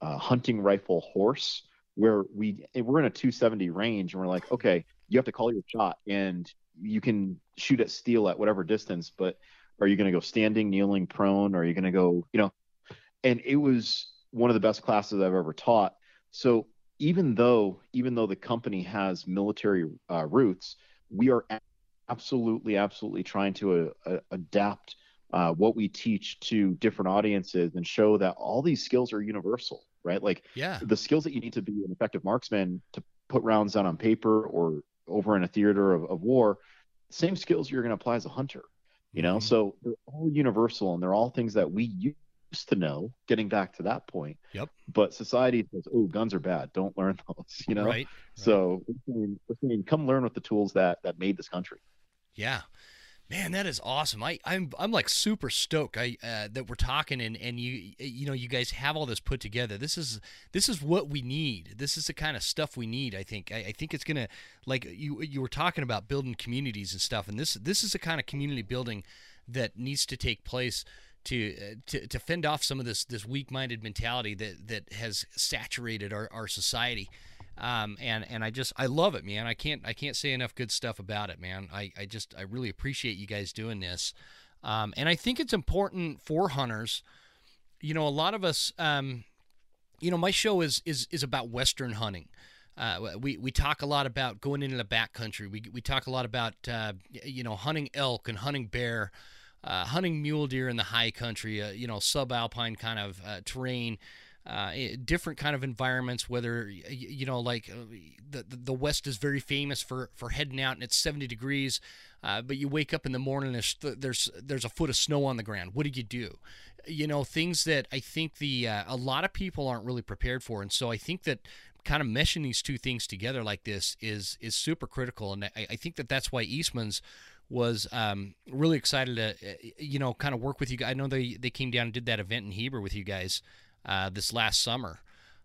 uh, hunting rifle horse, where we we're in a 270 range, and we're like, okay, you have to call your shot, and you can shoot at steel at whatever distance, but are you going to go standing, kneeling, prone? Or are you going to go, you know? And it was one of the best classes I've ever taught. So even though even though the company has military uh, roots, we are absolutely absolutely trying to uh, adapt uh, what we teach to different audiences and show that all these skills are universal, right? Like yeah. the skills that you need to be an effective marksman to put rounds down on paper or over in a theater of, of war, same skills you're going to apply as a hunter, you know? Mm-hmm. So they're all universal and they're all things that we used to know, getting back to that point. Yep. But society says, oh, guns are bad. Don't learn [LAUGHS] those, you know? Right. So we're saying, we're saying, come learn with the tools that, that made this country. Yeah. Man, that is awesome. I, I'm I'm like super stoked. I uh, that we're talking and, and you you know you guys have all this put together. This is this is what we need. This is the kind of stuff we need. I think. I, I think it's gonna like you you were talking about building communities and stuff, and this this is the kind of community building that needs to take place to uh, to, to fend off some of this this weak minded mentality that that has saturated our, our society. Um, and and I just I love it, man. I can't I can't say enough good stuff about it, man. I, I just I really appreciate you guys doing this, um, and I think it's important for hunters. You know, a lot of us, um, you know, my show is is is about Western hunting. Uh, we we talk a lot about going into the backcountry. We we talk a lot about uh, you know hunting elk and hunting bear, uh, hunting mule deer in the high country. Uh, you know, subalpine kind of uh, terrain uh, different kind of environments. Whether you know, like uh, the the West is very famous for for heading out and it's 70 degrees, uh, but you wake up in the morning there's there's there's a foot of snow on the ground. What do you do? You know, things that I think the a lot of people aren't really prepared for, and so I think that kind of meshing these two things together like this is is super critical, and I, I think that that's why Eastman's was um, really excited to uh, you know kind of work with you. Guys. I know they they came down and did that event in Heber with you guys uh, this last summer.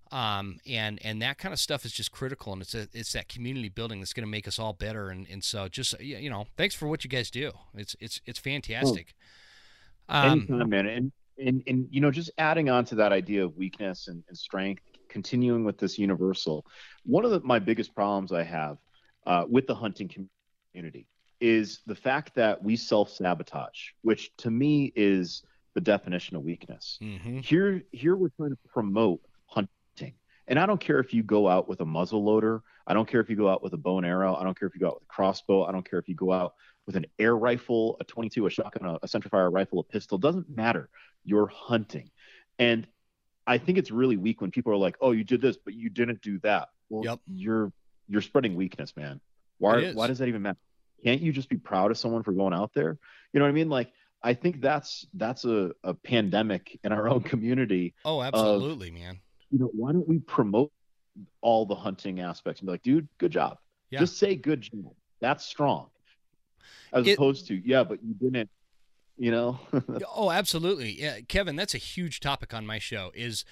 Um, and and that kind of stuff is just critical, and it's a, it's that community building that's going to make us all better. And, and so just you know, thanks for what you guys do. It's it's it's fantastic. Um, Anytime, man. And, and and you know, just adding on to that idea of weakness and, and strength, continuing with this universal. One of the, my biggest problems I have uh, with the hunting community is the fact that we self sabotage, which to me is the definition of weakness. Mm-hmm. Here, here we're trying to promote hunting, and I don't care if you go out with a muzzle loader. I don't care if you go out with a bow and arrow. I don't care if you go out with a crossbow. I don't care if you go out with an air rifle, a 22, a shotgun, a, a centerfire rifle, a pistol. Doesn't matter. You're hunting, and I think it's really weak when people are like, "Oh, you did this, but you didn't do that." Well, yep. you're you're spreading weakness, man. Why why does that even matter? Can't you just be proud of someone for going out there? You know what I mean? Like I think that's that's a, a pandemic in our own community. Oh, absolutely, of, man. You know, why don't we promote all the hunting aspects and be like, dude, good job. Yeah. Just say good job. That's strong. As it, opposed to, yeah, but you didn't, you know. [LAUGHS] oh, absolutely. Yeah, Kevin, that's a huge topic on my show is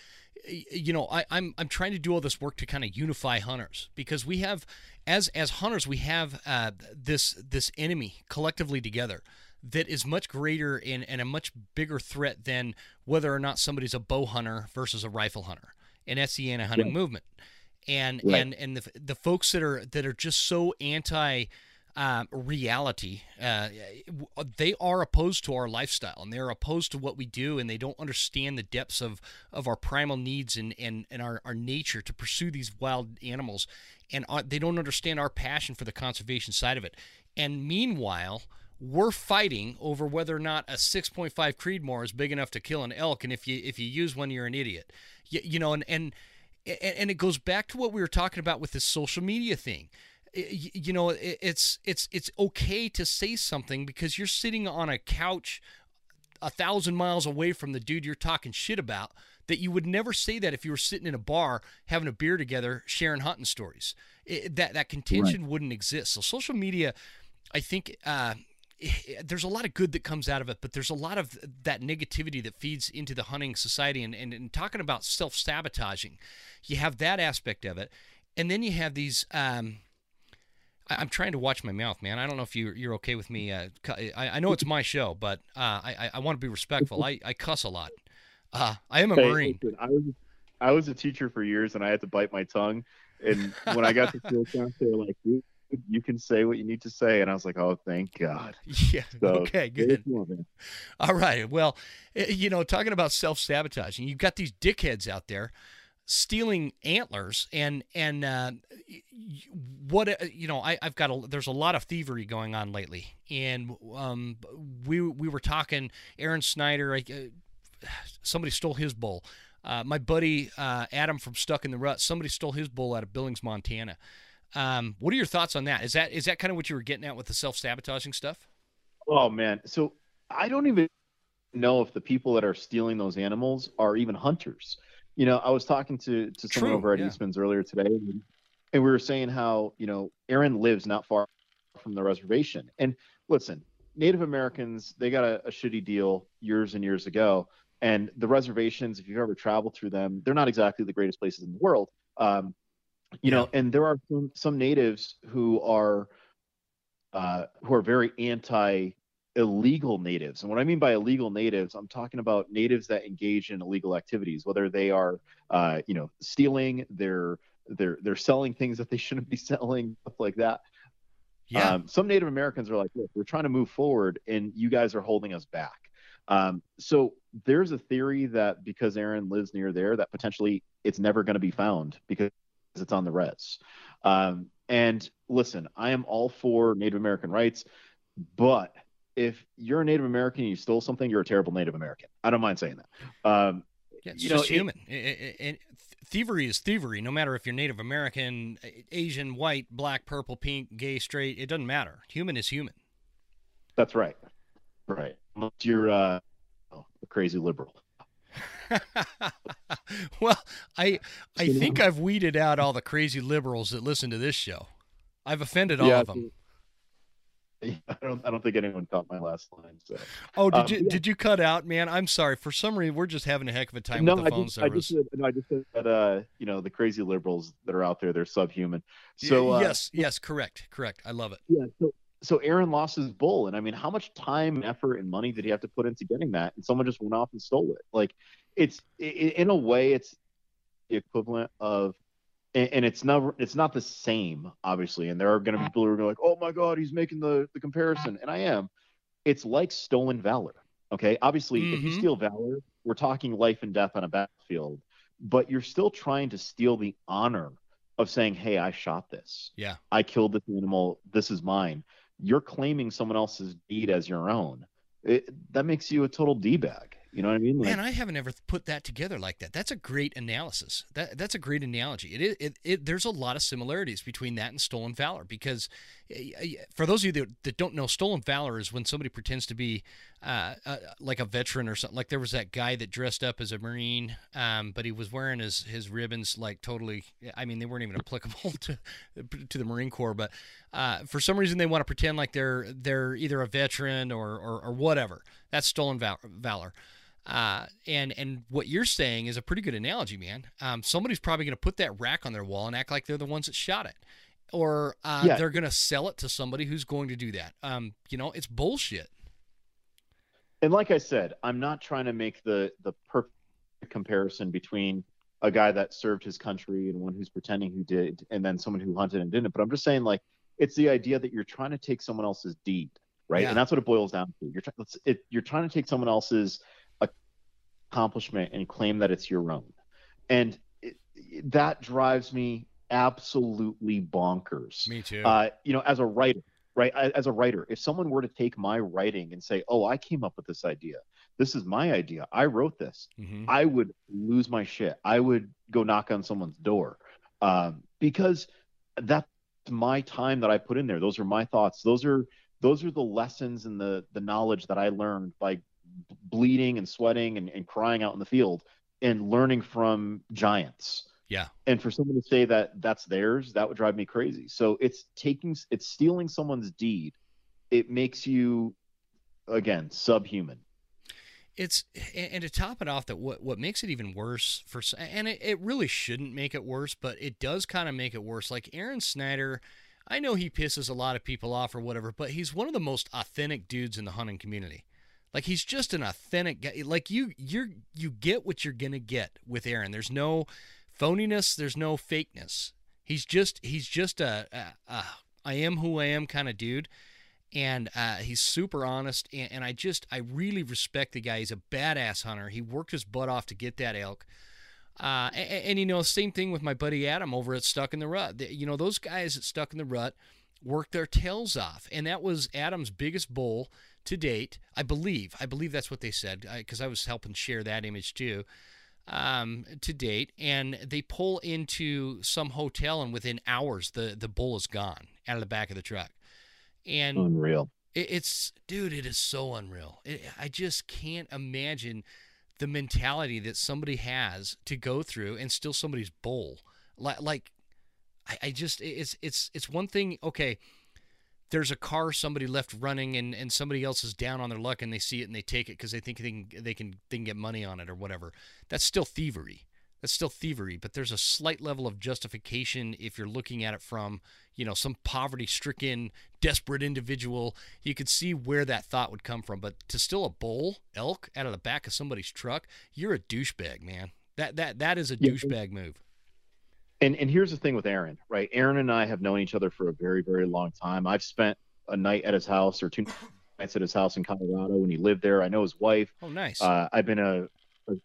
you know, I, I'm I'm trying to do all this work to kind of unify hunters because we have, as as hunters, we have uh, this this enemy collectively together that is much greater and, and a much bigger threat than whether or not somebody's a bow hunter versus a rifle hunter. And that's the anti-hunting movement. And right. and and the the folks that are that are just so anti um, reality. Uh, they are opposed to our lifestyle and they're opposed to what we do, and they don't understand the depths of, of our primal needs and, and, and our, our nature to pursue these wild animals. And our, they don't understand our passion for the conservation side of it. And meanwhile, we're fighting over whether or not a 6.5 Creedmoor is big enough to kill an elk, and if you if you use one, you're an idiot. You, you know, and and and it goes back to what we were talking about with this social media thing. You know, it's it's it's okay to say something because you're sitting on a couch a thousand miles away from the dude you're talking shit about that you would never say that if you were sitting in a bar having a beer together sharing hunting stories it, that that contention right. wouldn't exist so social media i think uh, [SIGHS] there's a lot of good that comes out of it, but there's a lot of that negativity that feeds into the hunting society. And, and, and talking about self sabotaging, you have that aspect of it. And then you have these. Um, I, am trying to watch my mouth, man. I don't know if you're, you're okay with me. Uh, I, I know it's my show, but uh, I, I want to be respectful. I, I cuss a lot. Uh, I am a hey, Marine. Listen, I, was, I was a teacher for years and I had to bite my tongue. And when I got to school class, they were like, you can say what you need to say. And I was like, oh, thank God. [LAUGHS] Yeah. So, okay, good. All right. Well, eh, you know, talking about self sabotaging, you've got these dickheads out there stealing antlers and and uh, what uh, you know I, I've got a there's a lot of thievery going on lately. And um, we we were talking Aaron Snyder uh, somebody stole his bull uh, my buddy uh, Adam from Stuck in the Rut somebody stole his bull out of Billings Montana. Um, what are your thoughts on that? Is that is that kind of what you were getting at with the self sabotaging stuff? Oh man. So I don't even know if the people that are stealing those animals are even hunters you know, I was talking to to someone True, over at yeah. Eastman's earlier today, and, and we were saying how you know Aaron lives not far from the reservation. And listen, Native Americans they got a, a shitty deal years and years ago, and the reservations, if you've ever traveled through them, they're not exactly the greatest places in the world. Um, you yeah. know, and there are some, some natives who are uh, who are very anti illegal natives. And what I mean by illegal natives, I'm talking about natives that engage in illegal activities, whether they are, uh, you know, stealing, they're they're they're selling things that they shouldn't be [LAUGHS] selling, stuff like that. Yeah. Um, some Native Americans are like, look, we're trying to move forward, and you guys are holding us back. Um, so there's a theory that because Aaron lives near there, that potentially it's never going to be found because it's on the res. Um, and listen, I am all for Native American rights, but if you're a Native American and you stole something, you're a terrible Native American. I don't mind saying that. Um, yeah, it's you just know, human. It, it, it, thievery is thievery, no matter if you're Native American, Asian, white, black, purple, pink, gay, straight. It doesn't matter. Human is human. That's right. Right. Unless you're uh, oh, a crazy liberal. [LAUGHS] well, I I think I've weeded out all the crazy liberals that listen to this show. I've offended all yeah, of them. [LAUGHS] I don't I don't think anyone caught my last line. So. Oh, did um, you yeah. did you cut out, man? I'm sorry. For some reason, we're just having a heck of a time no, with the phone just, service. I just said, no, I just said that uh, you know the crazy liberals that are out there, they're subhuman. So uh, yes, yes, correct, correct. I love it. Yeah. So so Aaron lost his bull, and I mean, how much time, effort, and money did he have to put into getting that? And someone just went off and stole it. Like, it's it, in a way, it's the equivalent of and, and it's never it's not the same obviously. And there are going to be people who are like oh my god he's making the the comparison. And i am. It's like stolen valor okay? Obviously mm-hmm. if you mm-hmm. steal valor we're talking life and death on a battlefield but you're still trying to steal the honor of saying hey i shot this. Yeah. I killed this animal. This is mine. You're claiming someone else's deed as your own. It, that makes you a total d-bag you know what I mean? Like, Man, I haven't ever put that together like that. That's a great analysis. That that's a great analogy. It, it, it, it there's a lot of similarities between that and stolen valor because eh, eh, for those of you that, that don't know, stolen valor is when somebody pretends to be uh, uh, like a veteran or something. Like there was that guy that dressed up as a marine, um, but he was wearing his his ribbons like totally. I mean, they weren't even applicable [LAUGHS] to to the Marine Corps, but uh, for some reason they want to pretend like they're they're either a veteran or or, or whatever. That's stolen val- valor. Uh, and and what you're saying is a pretty good analogy, man. Um, somebody's probably going to put that rack on their wall and act like they're the ones that shot it, or uh, yeah. they're going to sell it to somebody who's going to do that. Um, you know, it's bullshit. And like I said, I'm not trying to make the the perfect comparison between a guy that served his country and one who's pretending who did, and then someone who hunted and didn't. But I'm just saying, like, it's the idea that you're trying to take someone else's deed, right? Yeah. And that's what it boils down to. You're it, you're trying to take someone else's accomplishment and claim that it's your own. And it, that drives me absolutely bonkers. Me too. Uh, you know, as a writer, right? As a writer, if someone were to take my writing and say, "Oh, I came up with this idea. This is my idea. I wrote this," mm-hmm. I would lose my shit. I would go knock on someone's door um, because that's my time that I put in there. Those are my thoughts. Those are those are the lessons and the the knowledge that I learned by bleeding and sweating and, and crying out in the field and learning from giants. Yeah. And for someone to say that that's theirs, that would drive me crazy. So it's taking, it's stealing someone's deed. It makes you, again, subhuman. It's and to top it off, that what what makes it even worse for and it, it really shouldn't make it worse, but it does kind of make it worse. Like Aaron Snyder, I know he pisses a lot of people off or whatever, but he's one of the most authentic dudes in the hunting community. Like he's just an authentic guy. Like you, you're you get what you're gonna get with Aaron. There's no phoniness. There's no fakeness. He's just he's just a, a, a I am who I am kind of dude. And uh, he's super honest, and, and I just I really respect the guy. He's a badass hunter. He worked his butt off to get that elk. Uh, and, and, you know, same thing with my buddy Adam over at Stuck in the Rut. You know, those guys at Stuck in the Rut worked their tails off, and that was Adam's biggest bull to date. I believe. I believe that's what they said because I, I, was helping share that image too. Um, to date, and they pull into some hotel, and within hours, the the bull is gone out of the back of the truck. And unreal. It, it's dude, it is so unreal. It, I just can't imagine the mentality that somebody has to go through and still somebody's bull. Like, like I, I just it's it's it's one thing. Okay, there's a car somebody left running and, and somebody else is down on their luck and they see it and they take it because they think they can, they can they can get money on it or whatever. That's still thievery. That's still thievery, but there's a slight level of justification if you're looking at it from, you know, some poverty-stricken, desperate individual. You could see where that thought would come from, but to steal a bull elk out of the back of somebody's truck, you're a douchebag, man. That that that is a yeah. douchebag move. And and here's the thing with Aaron, right? Aaron and I have known each other for a very very long time. I've spent a night at his house or two [LAUGHS] nights at his house in Colorado when he lived there. I know his wife. Oh, nice. Uh, I've been a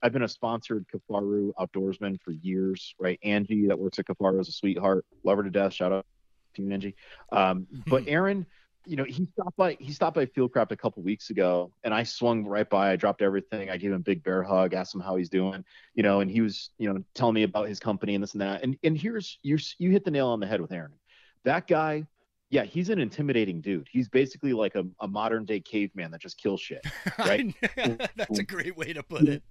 I've been a sponsored Kifaru outdoorsman for years, right? Angie that works at Kifaru is a sweetheart. Love her to death. Shout out to you, Angie. Um, but [LAUGHS] Aaron, you know, he stopped by he stopped by Fieldcraft a couple weeks ago, and I swung right by. I dropped everything. I gave him a big bear hug, asked him how he's doing, you know, and he was, you know, telling me about his company and this and that. And and here's you you hit the nail on the head with Aaron. That guy, yeah, he's an intimidating dude. He's basically like a, a modern day caveman that just kills shit. [LAUGHS] Right? [LAUGHS] That's a great way to put it.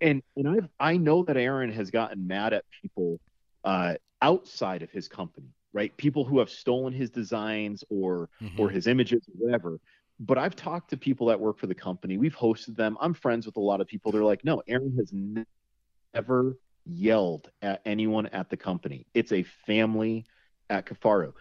And and I I know that Aaron has gotten mad at people uh, outside of his company right? People who have stolen his designs or mm-hmm. or his images, or whatever. But I've talked to people that work for the company. We've hosted them. I'm friends with a lot of people. They're like, no, Aaron has never yelled at anyone at the company. It's a family at Kifaru.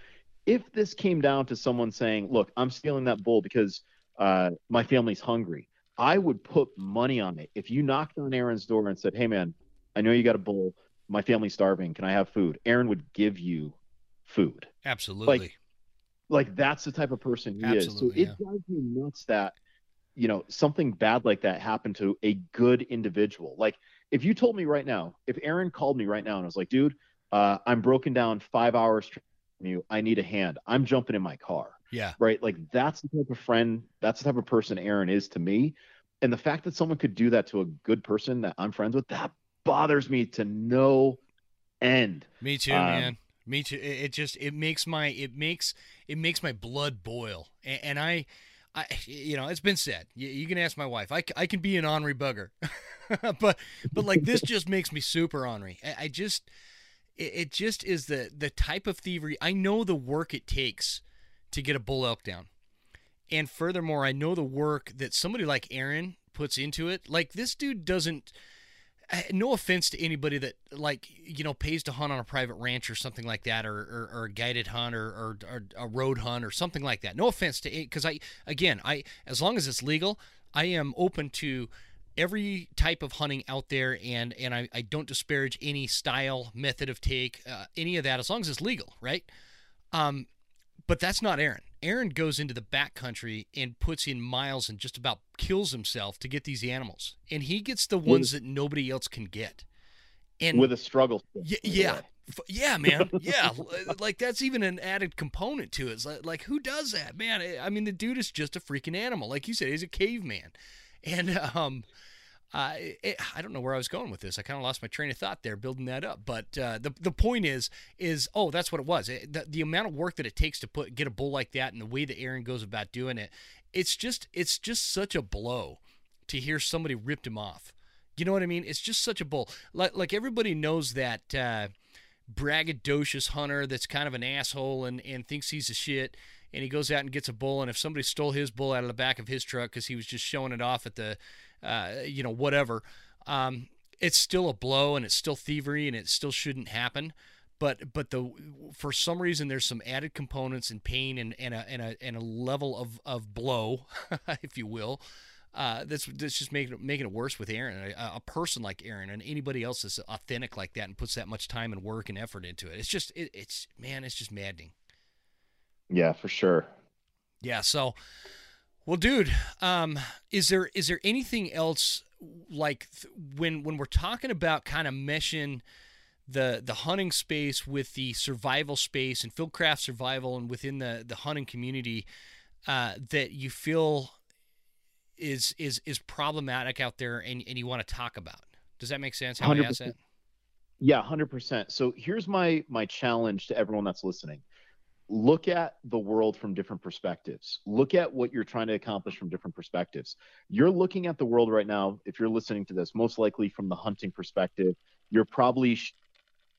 If this came down to someone saying, look, I'm stealing that bull because uh, my family's hungry, I would put money on it. If you knocked on Aaron's door and said, hey, man, I know you got a bull. My family's starving. Can I have food? Aaron would give you food. Absolutely. Like, like that's the type of person he Absolutely, is. So it drives me nuts that you know something bad like that happened to a good individual. Like if you told me right now, if Aaron called me right now and I was like, dude, uh, I'm broken down five hours from you, I need a hand. I'm jumping in my car. Yeah. Right. Like that's the type of friend, that's the type of person Aaron is to me. And the fact that someone could do that to a good person that I'm friends with, that bothers me to no end. Me too, um, man. Me too. It, just it makes my it makes it makes my blood boil, and, and I. I, you know, it's been said. You, you, can ask my wife. I, I can be an ornery bugger, [LAUGHS] but but like this just makes me super ornery. I, I just it, it, just is the the type of thievery. I know the work it takes to get a bull elk down, and furthermore, I know the work that somebody like Aaron puts into it. Like this dude doesn't no offense to anybody that like you know pays to hunt on a private ranch or something like that or, or, or a guided hunt or, or, or, a road hunt or something like that. No offense to because i again i as long as it's legal i am open to every type of hunting out there and and i, I don't disparage any style method of take uh, any of that as long as it's legal right? Um but that's not aaron Aaron goes into the backcountry and puts in miles and just about kills himself to get these animals, and he gets the ones that nobody else can get. And with a struggle. Yeah, yeah, yeah, man, yeah. like that's even an added component to it. It's like, like who does that, man? I mean, the dude is just a freaking animal. Like you said, he's a caveman, and um, it, I don't know where I was going with this. I kind of lost my train of thought there, building that up. But uh, the the point is, is oh, that's what it was. It, the, the amount of work that it takes to put get a bull like that, and the way that Aaron goes about doing it, it's just it's just such a blow to hear somebody ripped him off. You know what I mean? It's just such a bull. Like like everybody knows that uh, braggadocious hunter that's kind of an asshole and and thinks he's a shit and he goes out and gets a bull and if somebody stole his bull out of the back of his truck because he was just showing it off at the uh, you know, whatever. Um, it's still a blow and it's still thievery and it still shouldn't happen. But but the for some reason there's some added components and pain and, and a and a and a level of, of blow, [LAUGHS] if you will, uh, that's that's just making it, making it worse with Aaron. A, a, person like Aaron and anybody else that's authentic like that and puts that much time and work and effort into it. It's just it, it's man, it's just maddening. Yeah, for sure. Yeah. So, well, dude, um, is there is there anything else like th- when when we're talking about kind of meshing the the hunting space with the survival space and fieldcraft survival and within the the hunting community uh, that you feel is is is problematic out there and, and you want to talk about? Does that make sense how 100%. yeah 100% so here's my my challenge to everyone that's listening look at the world from different perspectives. Look at what you're trying to accomplish from different perspectives. You're looking at the world right now, if you're listening to this, most likely from the hunting perspective. You're probably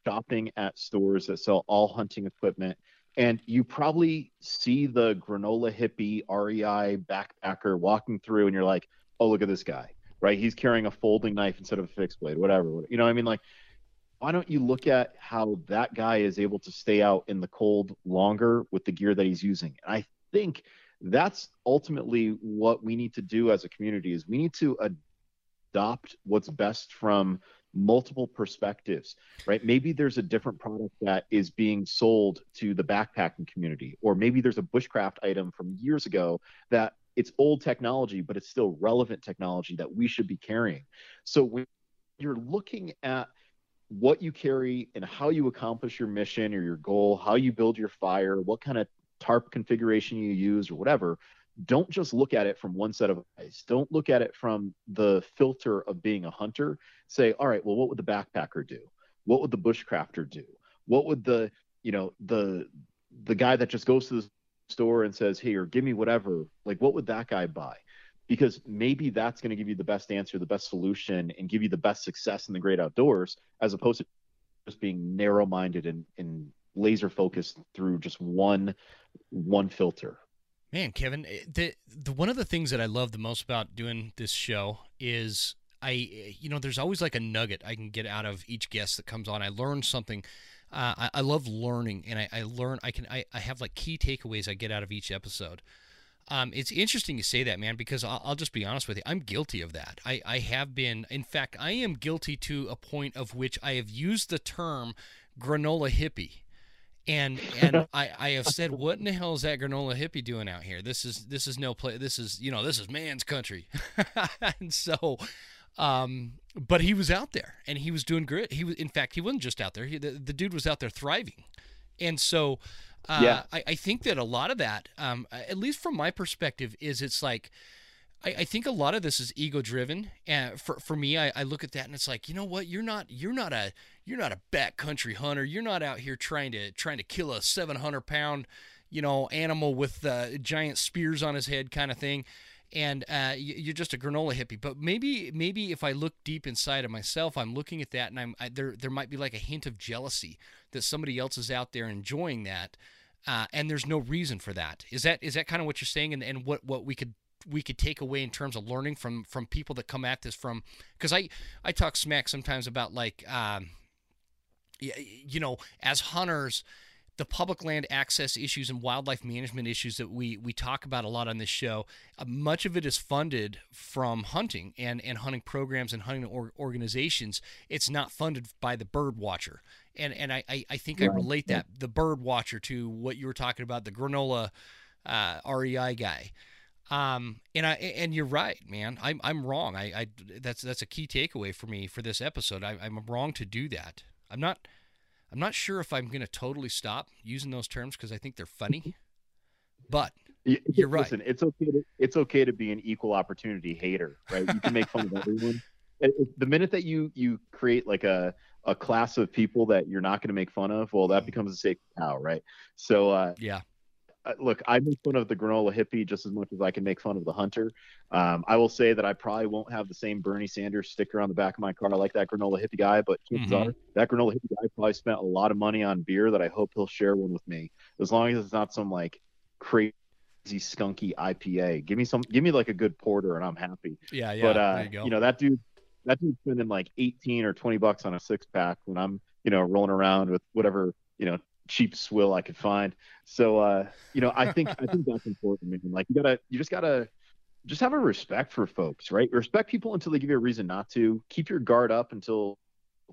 shopping at stores that sell all hunting equipment. And you probably see the granola hippie REI backpacker walking through, and you're like, oh, look at this guy, right? He's carrying a folding knife instead of a fixed blade, whatever. You know what I mean? Like, why don't you look at how that guy is able to stay out in the cold longer with the gear that he's using? And I think that's ultimately what we need to do as a community is we need to adopt what's best from multiple perspectives right maybe there's a different product that is being sold to the backpacking community or maybe there's a bushcraft item from years ago that it's old technology but it's still relevant technology that we should be carrying so when you're looking at what you carry and how you accomplish your mission or your goal, how you build your fire, what kind of tarp configuration you use or whatever, don't just look at it from one set of eyes. Don't look at it from the filter of being a hunter. Say, all right, well, what would the backpacker do? What would the bushcrafter do? What would the, you know, the the guy that just goes to the store and says, "Hey, or give me whatever." Like, what would that guy buy? Because maybe that's going to give you the best answer, the best solution, and give you the best success in the great outdoors, as opposed to just being narrow-minded and, and laser focused through just one one filter. Man, Kevin, eh, the, the one of the things that I love the most about doing this show is I, you know, there's always like a nugget I can get out of each guest that comes on. I learn something. Uh, I, I, love learning, and I, I learn. I can. I, I have like key takeaways I get out of each episode. Um, it's interesting you say that, man, because I'll, I'll, just be honest with you. I'm guilty of that. I, I have been, in fact, I am guilty to a point of which I have used the term granola hippie. And and [LAUGHS] I, I have said, what in the hell is that granola hippie doing out here? This is this is no play. This is you know this is man's country, [LAUGHS] and so, um, but he was out there and he was doing great. He was, in fact, he wasn't just out there. He, the, the dude was out there thriving, and so uh, yeah. I, I, think that a lot of that, um, at least from my perspective, is it's like, I, I think a lot of this is ego driven. And for, for me, I, I look at that and it's like, you know what? You're not, you're not a, you're not a backcountry hunter. You're not out here trying to, trying to kill a 700 pound, you know, animal with uh, giant spears on his head kind of thing and uh, you're just a granola hippie. But maybe, maybe if I look deep inside of myself, I'm looking at that, and I'm I, there. There might be like a hint of jealousy that somebody else is out there enjoying that, uh, and there's no reason for that. Is that is that kind of what you're saying, and, and what what we could we could take away in terms of learning from from people that come at this from because I I talk smack sometimes about like um, you know as hunters the public land access issues and wildlife management issues that we we talk about a lot on this show, uh, much of it is funded from hunting and and hunting programs and hunting or, organizations. It's not funded by the bird watcher and and I I, think right. I relate that the bird watcher to what you were talking about the granola uh, REI guy. Um, and I and you're right, man. I'm I'm wrong. I, I that's that's a key takeaway for me for this episode. I, I'm wrong to do that. I'm not I'm not sure if I'm going to totally stop using those terms because I think they're funny. But you're right. Listen, it's okay. To, it's okay to be an equal opportunity hater, right? You can make fun of everyone. [LAUGHS] the minute that you you create like a a class of people that you're not going to make fun of, well, that becomes a sacred cow, right? So, uh, yeah. Uh, look, I make fun of the granola hippie just as much as I can make fun of the hunter. Um, I will say that I probably won't have the same Bernie Sanders sticker on the back of my car like that granola hippie guy, but mm-hmm. are that granola hippie guy probably spent a lot of money on beer that I hope he'll share one with me, as long as it's not some like crazy skunky IPA. Give me some, give me like a good porter, and I'm happy. Yeah, yeah. But uh, you, you know that dude, that dude's spending like 18 or 20 bucks on a six pack when I'm, you know, rolling around with whatever, you know, cheap swill I could find. So, uh, you know, I think, I think that's important, man. Like you gotta, you just gotta just have a respect for folks, right? Respect people until they give you a reason not to keep your guard up until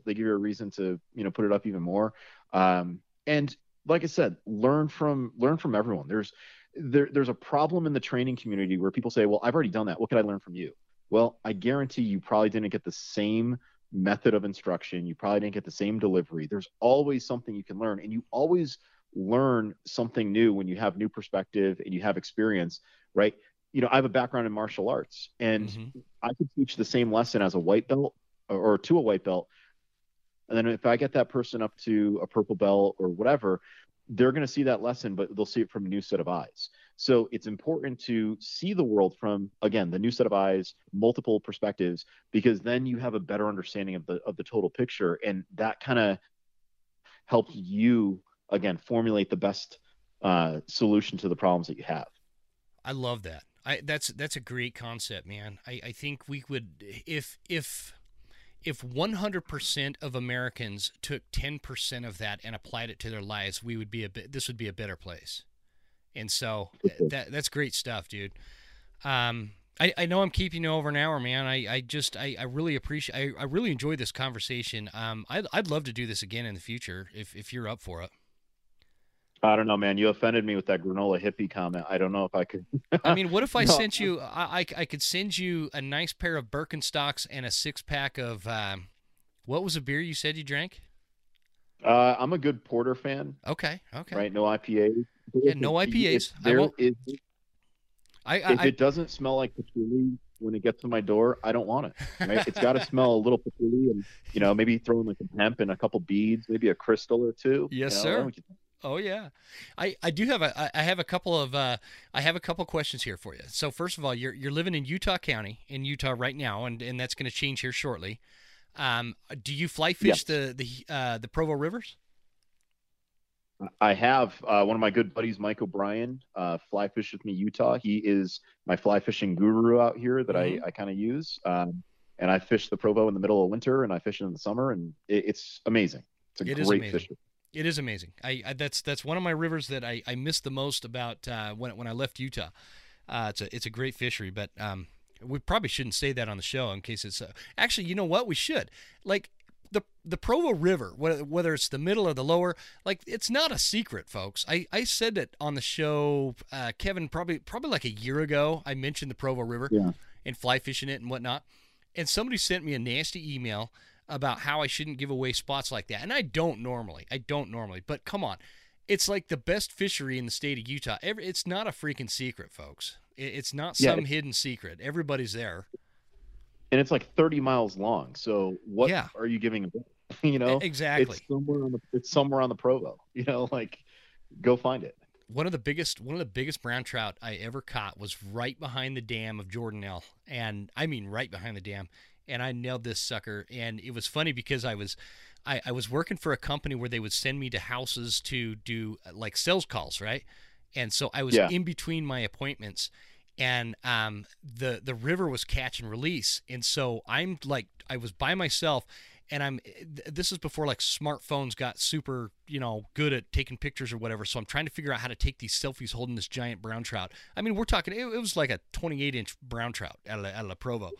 they give you a reason to, you know, put it up even more. Um, and like I said, learn from learn from everyone. There's there, there's a problem in the training community where people say, "Well, I've already done that. What could I learn from you?" Well, I guarantee you probably didn't get the same method of instruction. You probably didn't get the same delivery. There's always something you can learn, and you always learn something new when you have new perspective and you have experience, right? You know, I have a background in martial arts, and mm-hmm. I could teach the same lesson as a white belt or, or to a white belt. And then if I get that person up to a purple belt or whatever, they're going to see that lesson, but they'll see it from a new set of eyes. So it's important to see the world from again the new set of eyes, multiple perspectives, because then you have a better understanding of the of the total picture, and that kind of helps you again formulate the best uh, solution to the problems that you have. I love that. I that's that's a great concept, man. I, I think we would if if if 100% of Americans took 10% of that and applied it to their lives, we would be a bit, this would be a better place. And so that that's great stuff, dude. Um, I, I know I'm keeping you over an hour, man. I, I just I, I really appreciate I, I really enjoyed this conversation. Um, I'd, I'd love to do this again in the future if if you're up for it. I don't know, man. You offended me with that granola hippie comment. I don't know if I could. [LAUGHS] I mean, what if I no. sent you? I, I, I could send you a nice pair of Birkenstocks and a six pack of um, what was a beer you said you drank? Uh, I'm a good porter fan. Okay. Okay. Right. No IPAs. Yeah. No IPAs. there I is, I, I, if it doesn't smell like patchouli when it gets to my door, I don't want it. Right? it's got to [LAUGHS] smell a little patchouli, and you know, maybe throw in like some hemp and a couple beads, maybe a crystal or two. Yes, you know? sir. Oh yeah, I, I do have a I have a couple of uh, I have a couple questions here for you. So first of all, you're you're living in Utah County in Utah right now, and, and that's going to change here shortly. Um, do you fly fish the the uh, the Provo rivers? I have uh, one of my good buddies, Mike O'Brien, uh, fly fish with me Utah. He is my fly fishing guru out here that mm-hmm. I, I kind of use. Um, and I fish the Provo in the middle of winter, and I fish it in the summer, and it, it's amazing. It's a it great fish. It is amazing. I, I, that's that's one of my rivers that I, I miss the most about uh, when when I left Utah. Uh, it's a it's a great fishery, but um, we probably shouldn't say that on the show in case it's uh, actually you know what we should like the the Provo River whether, it's the middle or the lower like it's not a secret folks I, I said it on the show uh, Kevin probably probably like a year ago I mentioned the Provo River yeah. and fly fishing it and whatnot and somebody sent me a nasty email about how I shouldn't give away spots like that. And I don't normally. I don't normally. But come on. It's like the best fishery in the state of Utah. It's not a freaking secret, folks. It's not some yeah. hidden secret. Everybody's there. And it's like 30 miles long. So what yeah. are you giving away? [LAUGHS] you know? Exactly. It's somewhere on the it's somewhere on the Provo. [LAUGHS] You know, like go find it one of the biggest one of the biggest brown trout I ever caught was right behind the dam of Jordanelle, and I mean right behind the dam and I nailed this sucker. And it was funny because I was I, I was working for a company where they would send me to houses to do like sales calls, right? And so I was yeah. in between my appointments and um, the the river was catch and release. And so i'm like i was by myself and i'm this is before like smartphones got super you know good at taking pictures or whatever. So i'm trying to figure out how to take these selfies holding this giant brown trout. I mean we're talking it, it was like a 28 inch brown trout out of, out of La Provo.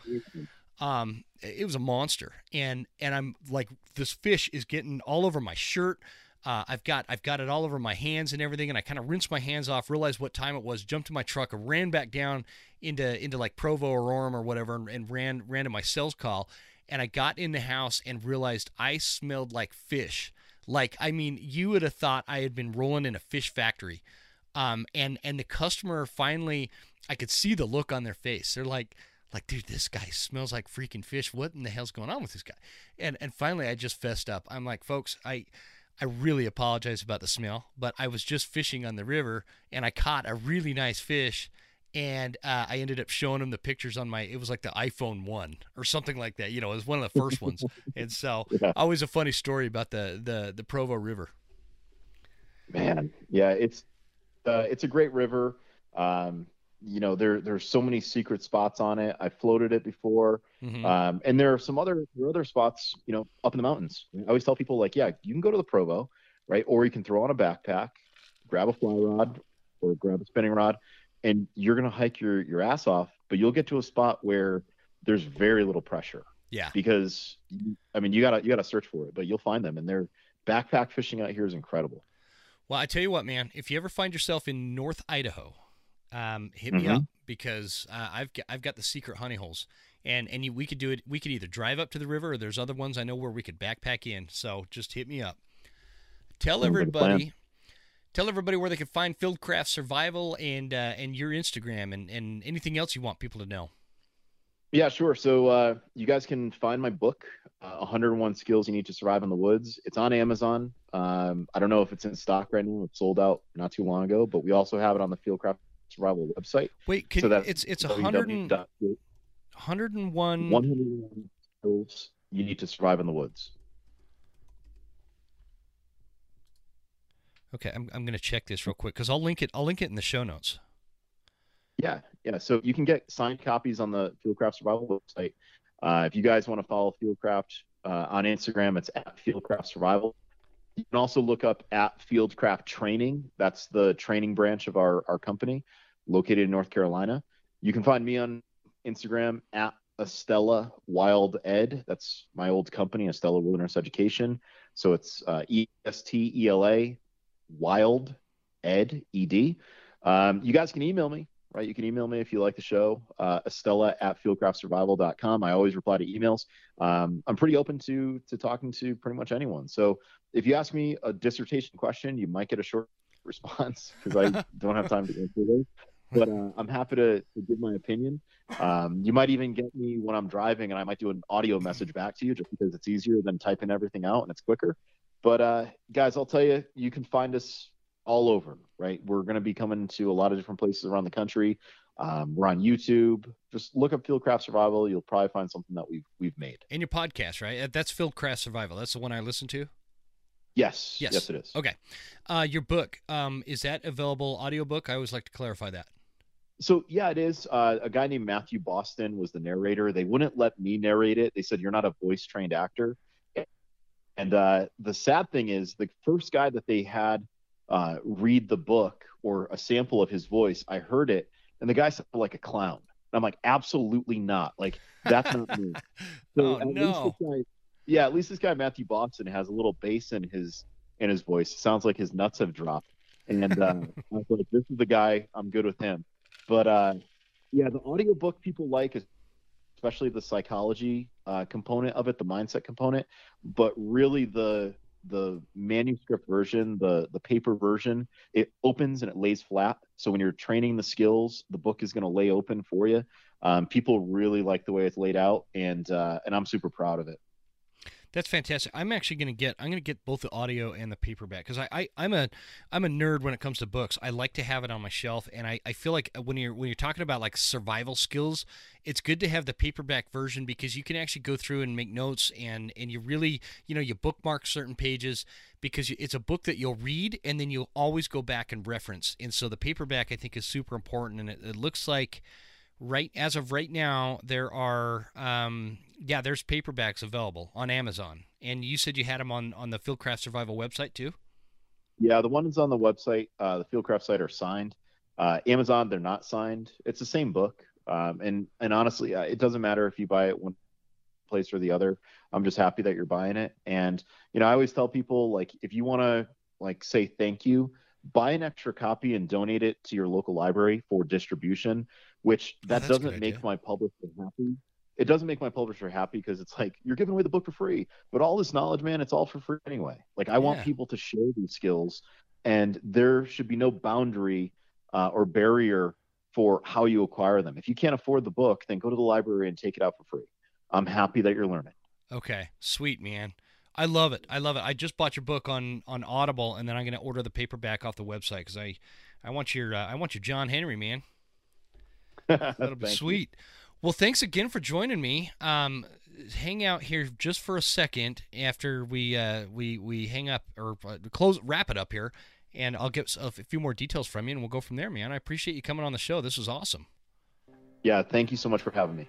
Um, it was a monster, and and I'm like, this fish is getting all over my shirt. Uh, I've got I've got it all over my hands and everything, and I kind of rinsed my hands off, realized what time it was, jumped in my truck, ran back down into into like Provo or Orem or whatever, and, and ran ran to my sales call, and I got in the house and realized I smelled like fish. Like I mean, you would have thought I had been rolling in a fish factory. Um, and and the customer finally, I could see the look on their face. They're like like, dude, this guy smells like freaking fish. What in the hell's going on with this guy? And and finally, I just fessed up. I'm like, folks, I I really apologize about the smell, but I was just fishing on the river and I caught a really nice fish. And uh, I ended up showing him the pictures on my. It was like the iPhone one or something like that. You know, it was one of the first ones. [LAUGHS] And so, yeah. always a funny story about the the the Provo River. Man, yeah, it's uh, it's a great river. Um, you know there there's so many secret spots on it. I floated it before. Mm-hmm. um, and there are some other there are other spots you know up in the mountains. I always tell people like yeah you can go to the provo right? Or you can throw on a backpack grab a fly rod or grab a spinning rod and you're going to hike your your ass off but you'll get to a spot where there's very little pressure. Yeah. Because i mean you gotta you gotta search for it but you'll find them and they're backpack fishing out here is incredible. Well, I tell you what, man. If you ever find yourself in North Idaho, um, hit me Mhm. up because uh, I've got, I've got the secret honey holes, and and you, we could do it. We could either drive up to the river, or there's other ones I know where we could backpack in. So just hit me up. Tell Sounds like a plan. everybody. Tell everybody where they can find Fieldcraft Survival and uh, and your Instagram and, and anything else you want people to know. Yeah, sure. So uh, you guys can find my book, uh, 101 Skills You Need to Survive in the Woods. It's on Amazon. Um, I don't know if it's in stock right now. It sold out not too long ago, but we also have it on the Fieldcraft Survival website. Wait, can So that's it's it's a hundred and www.101 hundred and one. skills you need to survive in the woods. Okay, I'm I'm gonna check this real quick because I'll link it. I'll link it in the show notes. Yeah, yeah. So you can get signed copies on the Fieldcraft Survival website. Uh, if you guys want to follow Fieldcraft uh, on Instagram, it's at Fieldcraft Survival. You can also look up at Fieldcraft Training. That's the training branch of our, our company located in North Carolina. You can find me on Instagram at Estela Wild Ed. That's my old company, Estela Wilderness Education. So it's uh, E S T E L A Wild Ed E D. Um, you guys can email me, right? You can email me if you like the show, uh, Estela at fieldcraftsurvival.com. I always reply to emails. Um, I'm pretty open to to talking to pretty much anyone. So if you ask me a dissertation question, you might get a short [LAUGHS] response because I [LAUGHS] don't have time to answer those. But [LAUGHS] uh, I'm happy to, to give my opinion. Um, you might even get me when I'm driving, and I might do an audio message back to you just because it's easier than typing everything out and it's quicker. But uh, guys, I'll tell you, you can find us all over, right? We're going to be coming to a lot of different places around the country. Um, we're on YouTube. Just look up Fieldcraft Survival. You'll probably find something that we've we've made. And your podcast, right? Uh, That's Fieldcraft Survival. That's the one I listen to. Yes, Yes. yes, it is. Okay. Uh, your book, um, is that available audiobook? I always like to clarify that. So yeah, it is. Uh, a guy named Matthew Boston was the narrator. They wouldn't let me narrate it. They said you're not a voice trained actor. And uh, the sad thing is, the first guy that they had uh, read the book or a sample of his voice, I heard it, and the guy sounded like a clown. I'm like, absolutely not. Like that's not me. [LAUGHS] So Oh, at least no. this guy, yeah, at least this guy Matthew Boston has a little bass in his in his voice. It sounds like his nuts have dropped. And uh, [LAUGHS] I was like, this is the guy. I'm good with him. But uh, yeah, the audiobook people like, especially the psychology uh, component of it, the mindset component. But really, the the manuscript version, the the paper version, it opens and it lays flat. So when you're training the skills, the book is going to lay open for you. Um, people really like the way it's laid out, and uh, and I'm super proud of it. That's fantastic. I'm actually going to get. I'm going to get both the audio and the paperback because I, I I'm a I'm a nerd when it comes to books. I like to have it on my shelf, and I, I feel like uh, when you're when you're talking about like survival skills, it's good to have the paperback version because you can actually go through and make notes and and you really you know you bookmark certain pages because it's a book that you'll read and then you'll always go back and reference. And so the paperback I think is super important, and it, it looks like right as of right now there are um yeah there's paperbacks available on amazon and you said you had them on on the fieldcraft survival website too Yeah, the ones on the website, uh, the Fieldcraft site, are signed. Uh, Amazon, they're not signed. It's the same book, um, and and honestly, uh, it doesn't matter if you buy it one place or the other. I'm just happy that you're buying it. And you know, I always tell people like, if you want to like say thank you, buy an extra copy and donate it to your local library for distribution. Which Oh, that good doesn't make idea. my publisher happy. It doesn't make my publisher happy because it's like you're giving away the book for free, but all this knowledge, man, it's all for free anyway. Like I want people to share these skills, and there should be no boundary uh, or barrier for how you acquire them. If you can't afford the book, then go to the library and take it out for free. I'm happy that you're learning. okay sweet man i love it i love it i just bought your book on on audible and then i'm going to order the paperback off the website because i i want your uh, i want your john henry man [LAUGHS] That'll be Thank you. sweet. Well, thanks again for joining me. Um, hang out here just for a second after we uh, we we hang up or uh, close wrap it up here, and I'll get a few more details from you, and we'll go from there, man. I appreciate you coming on the show. This was awesome. Yeah, thank you so much for having me.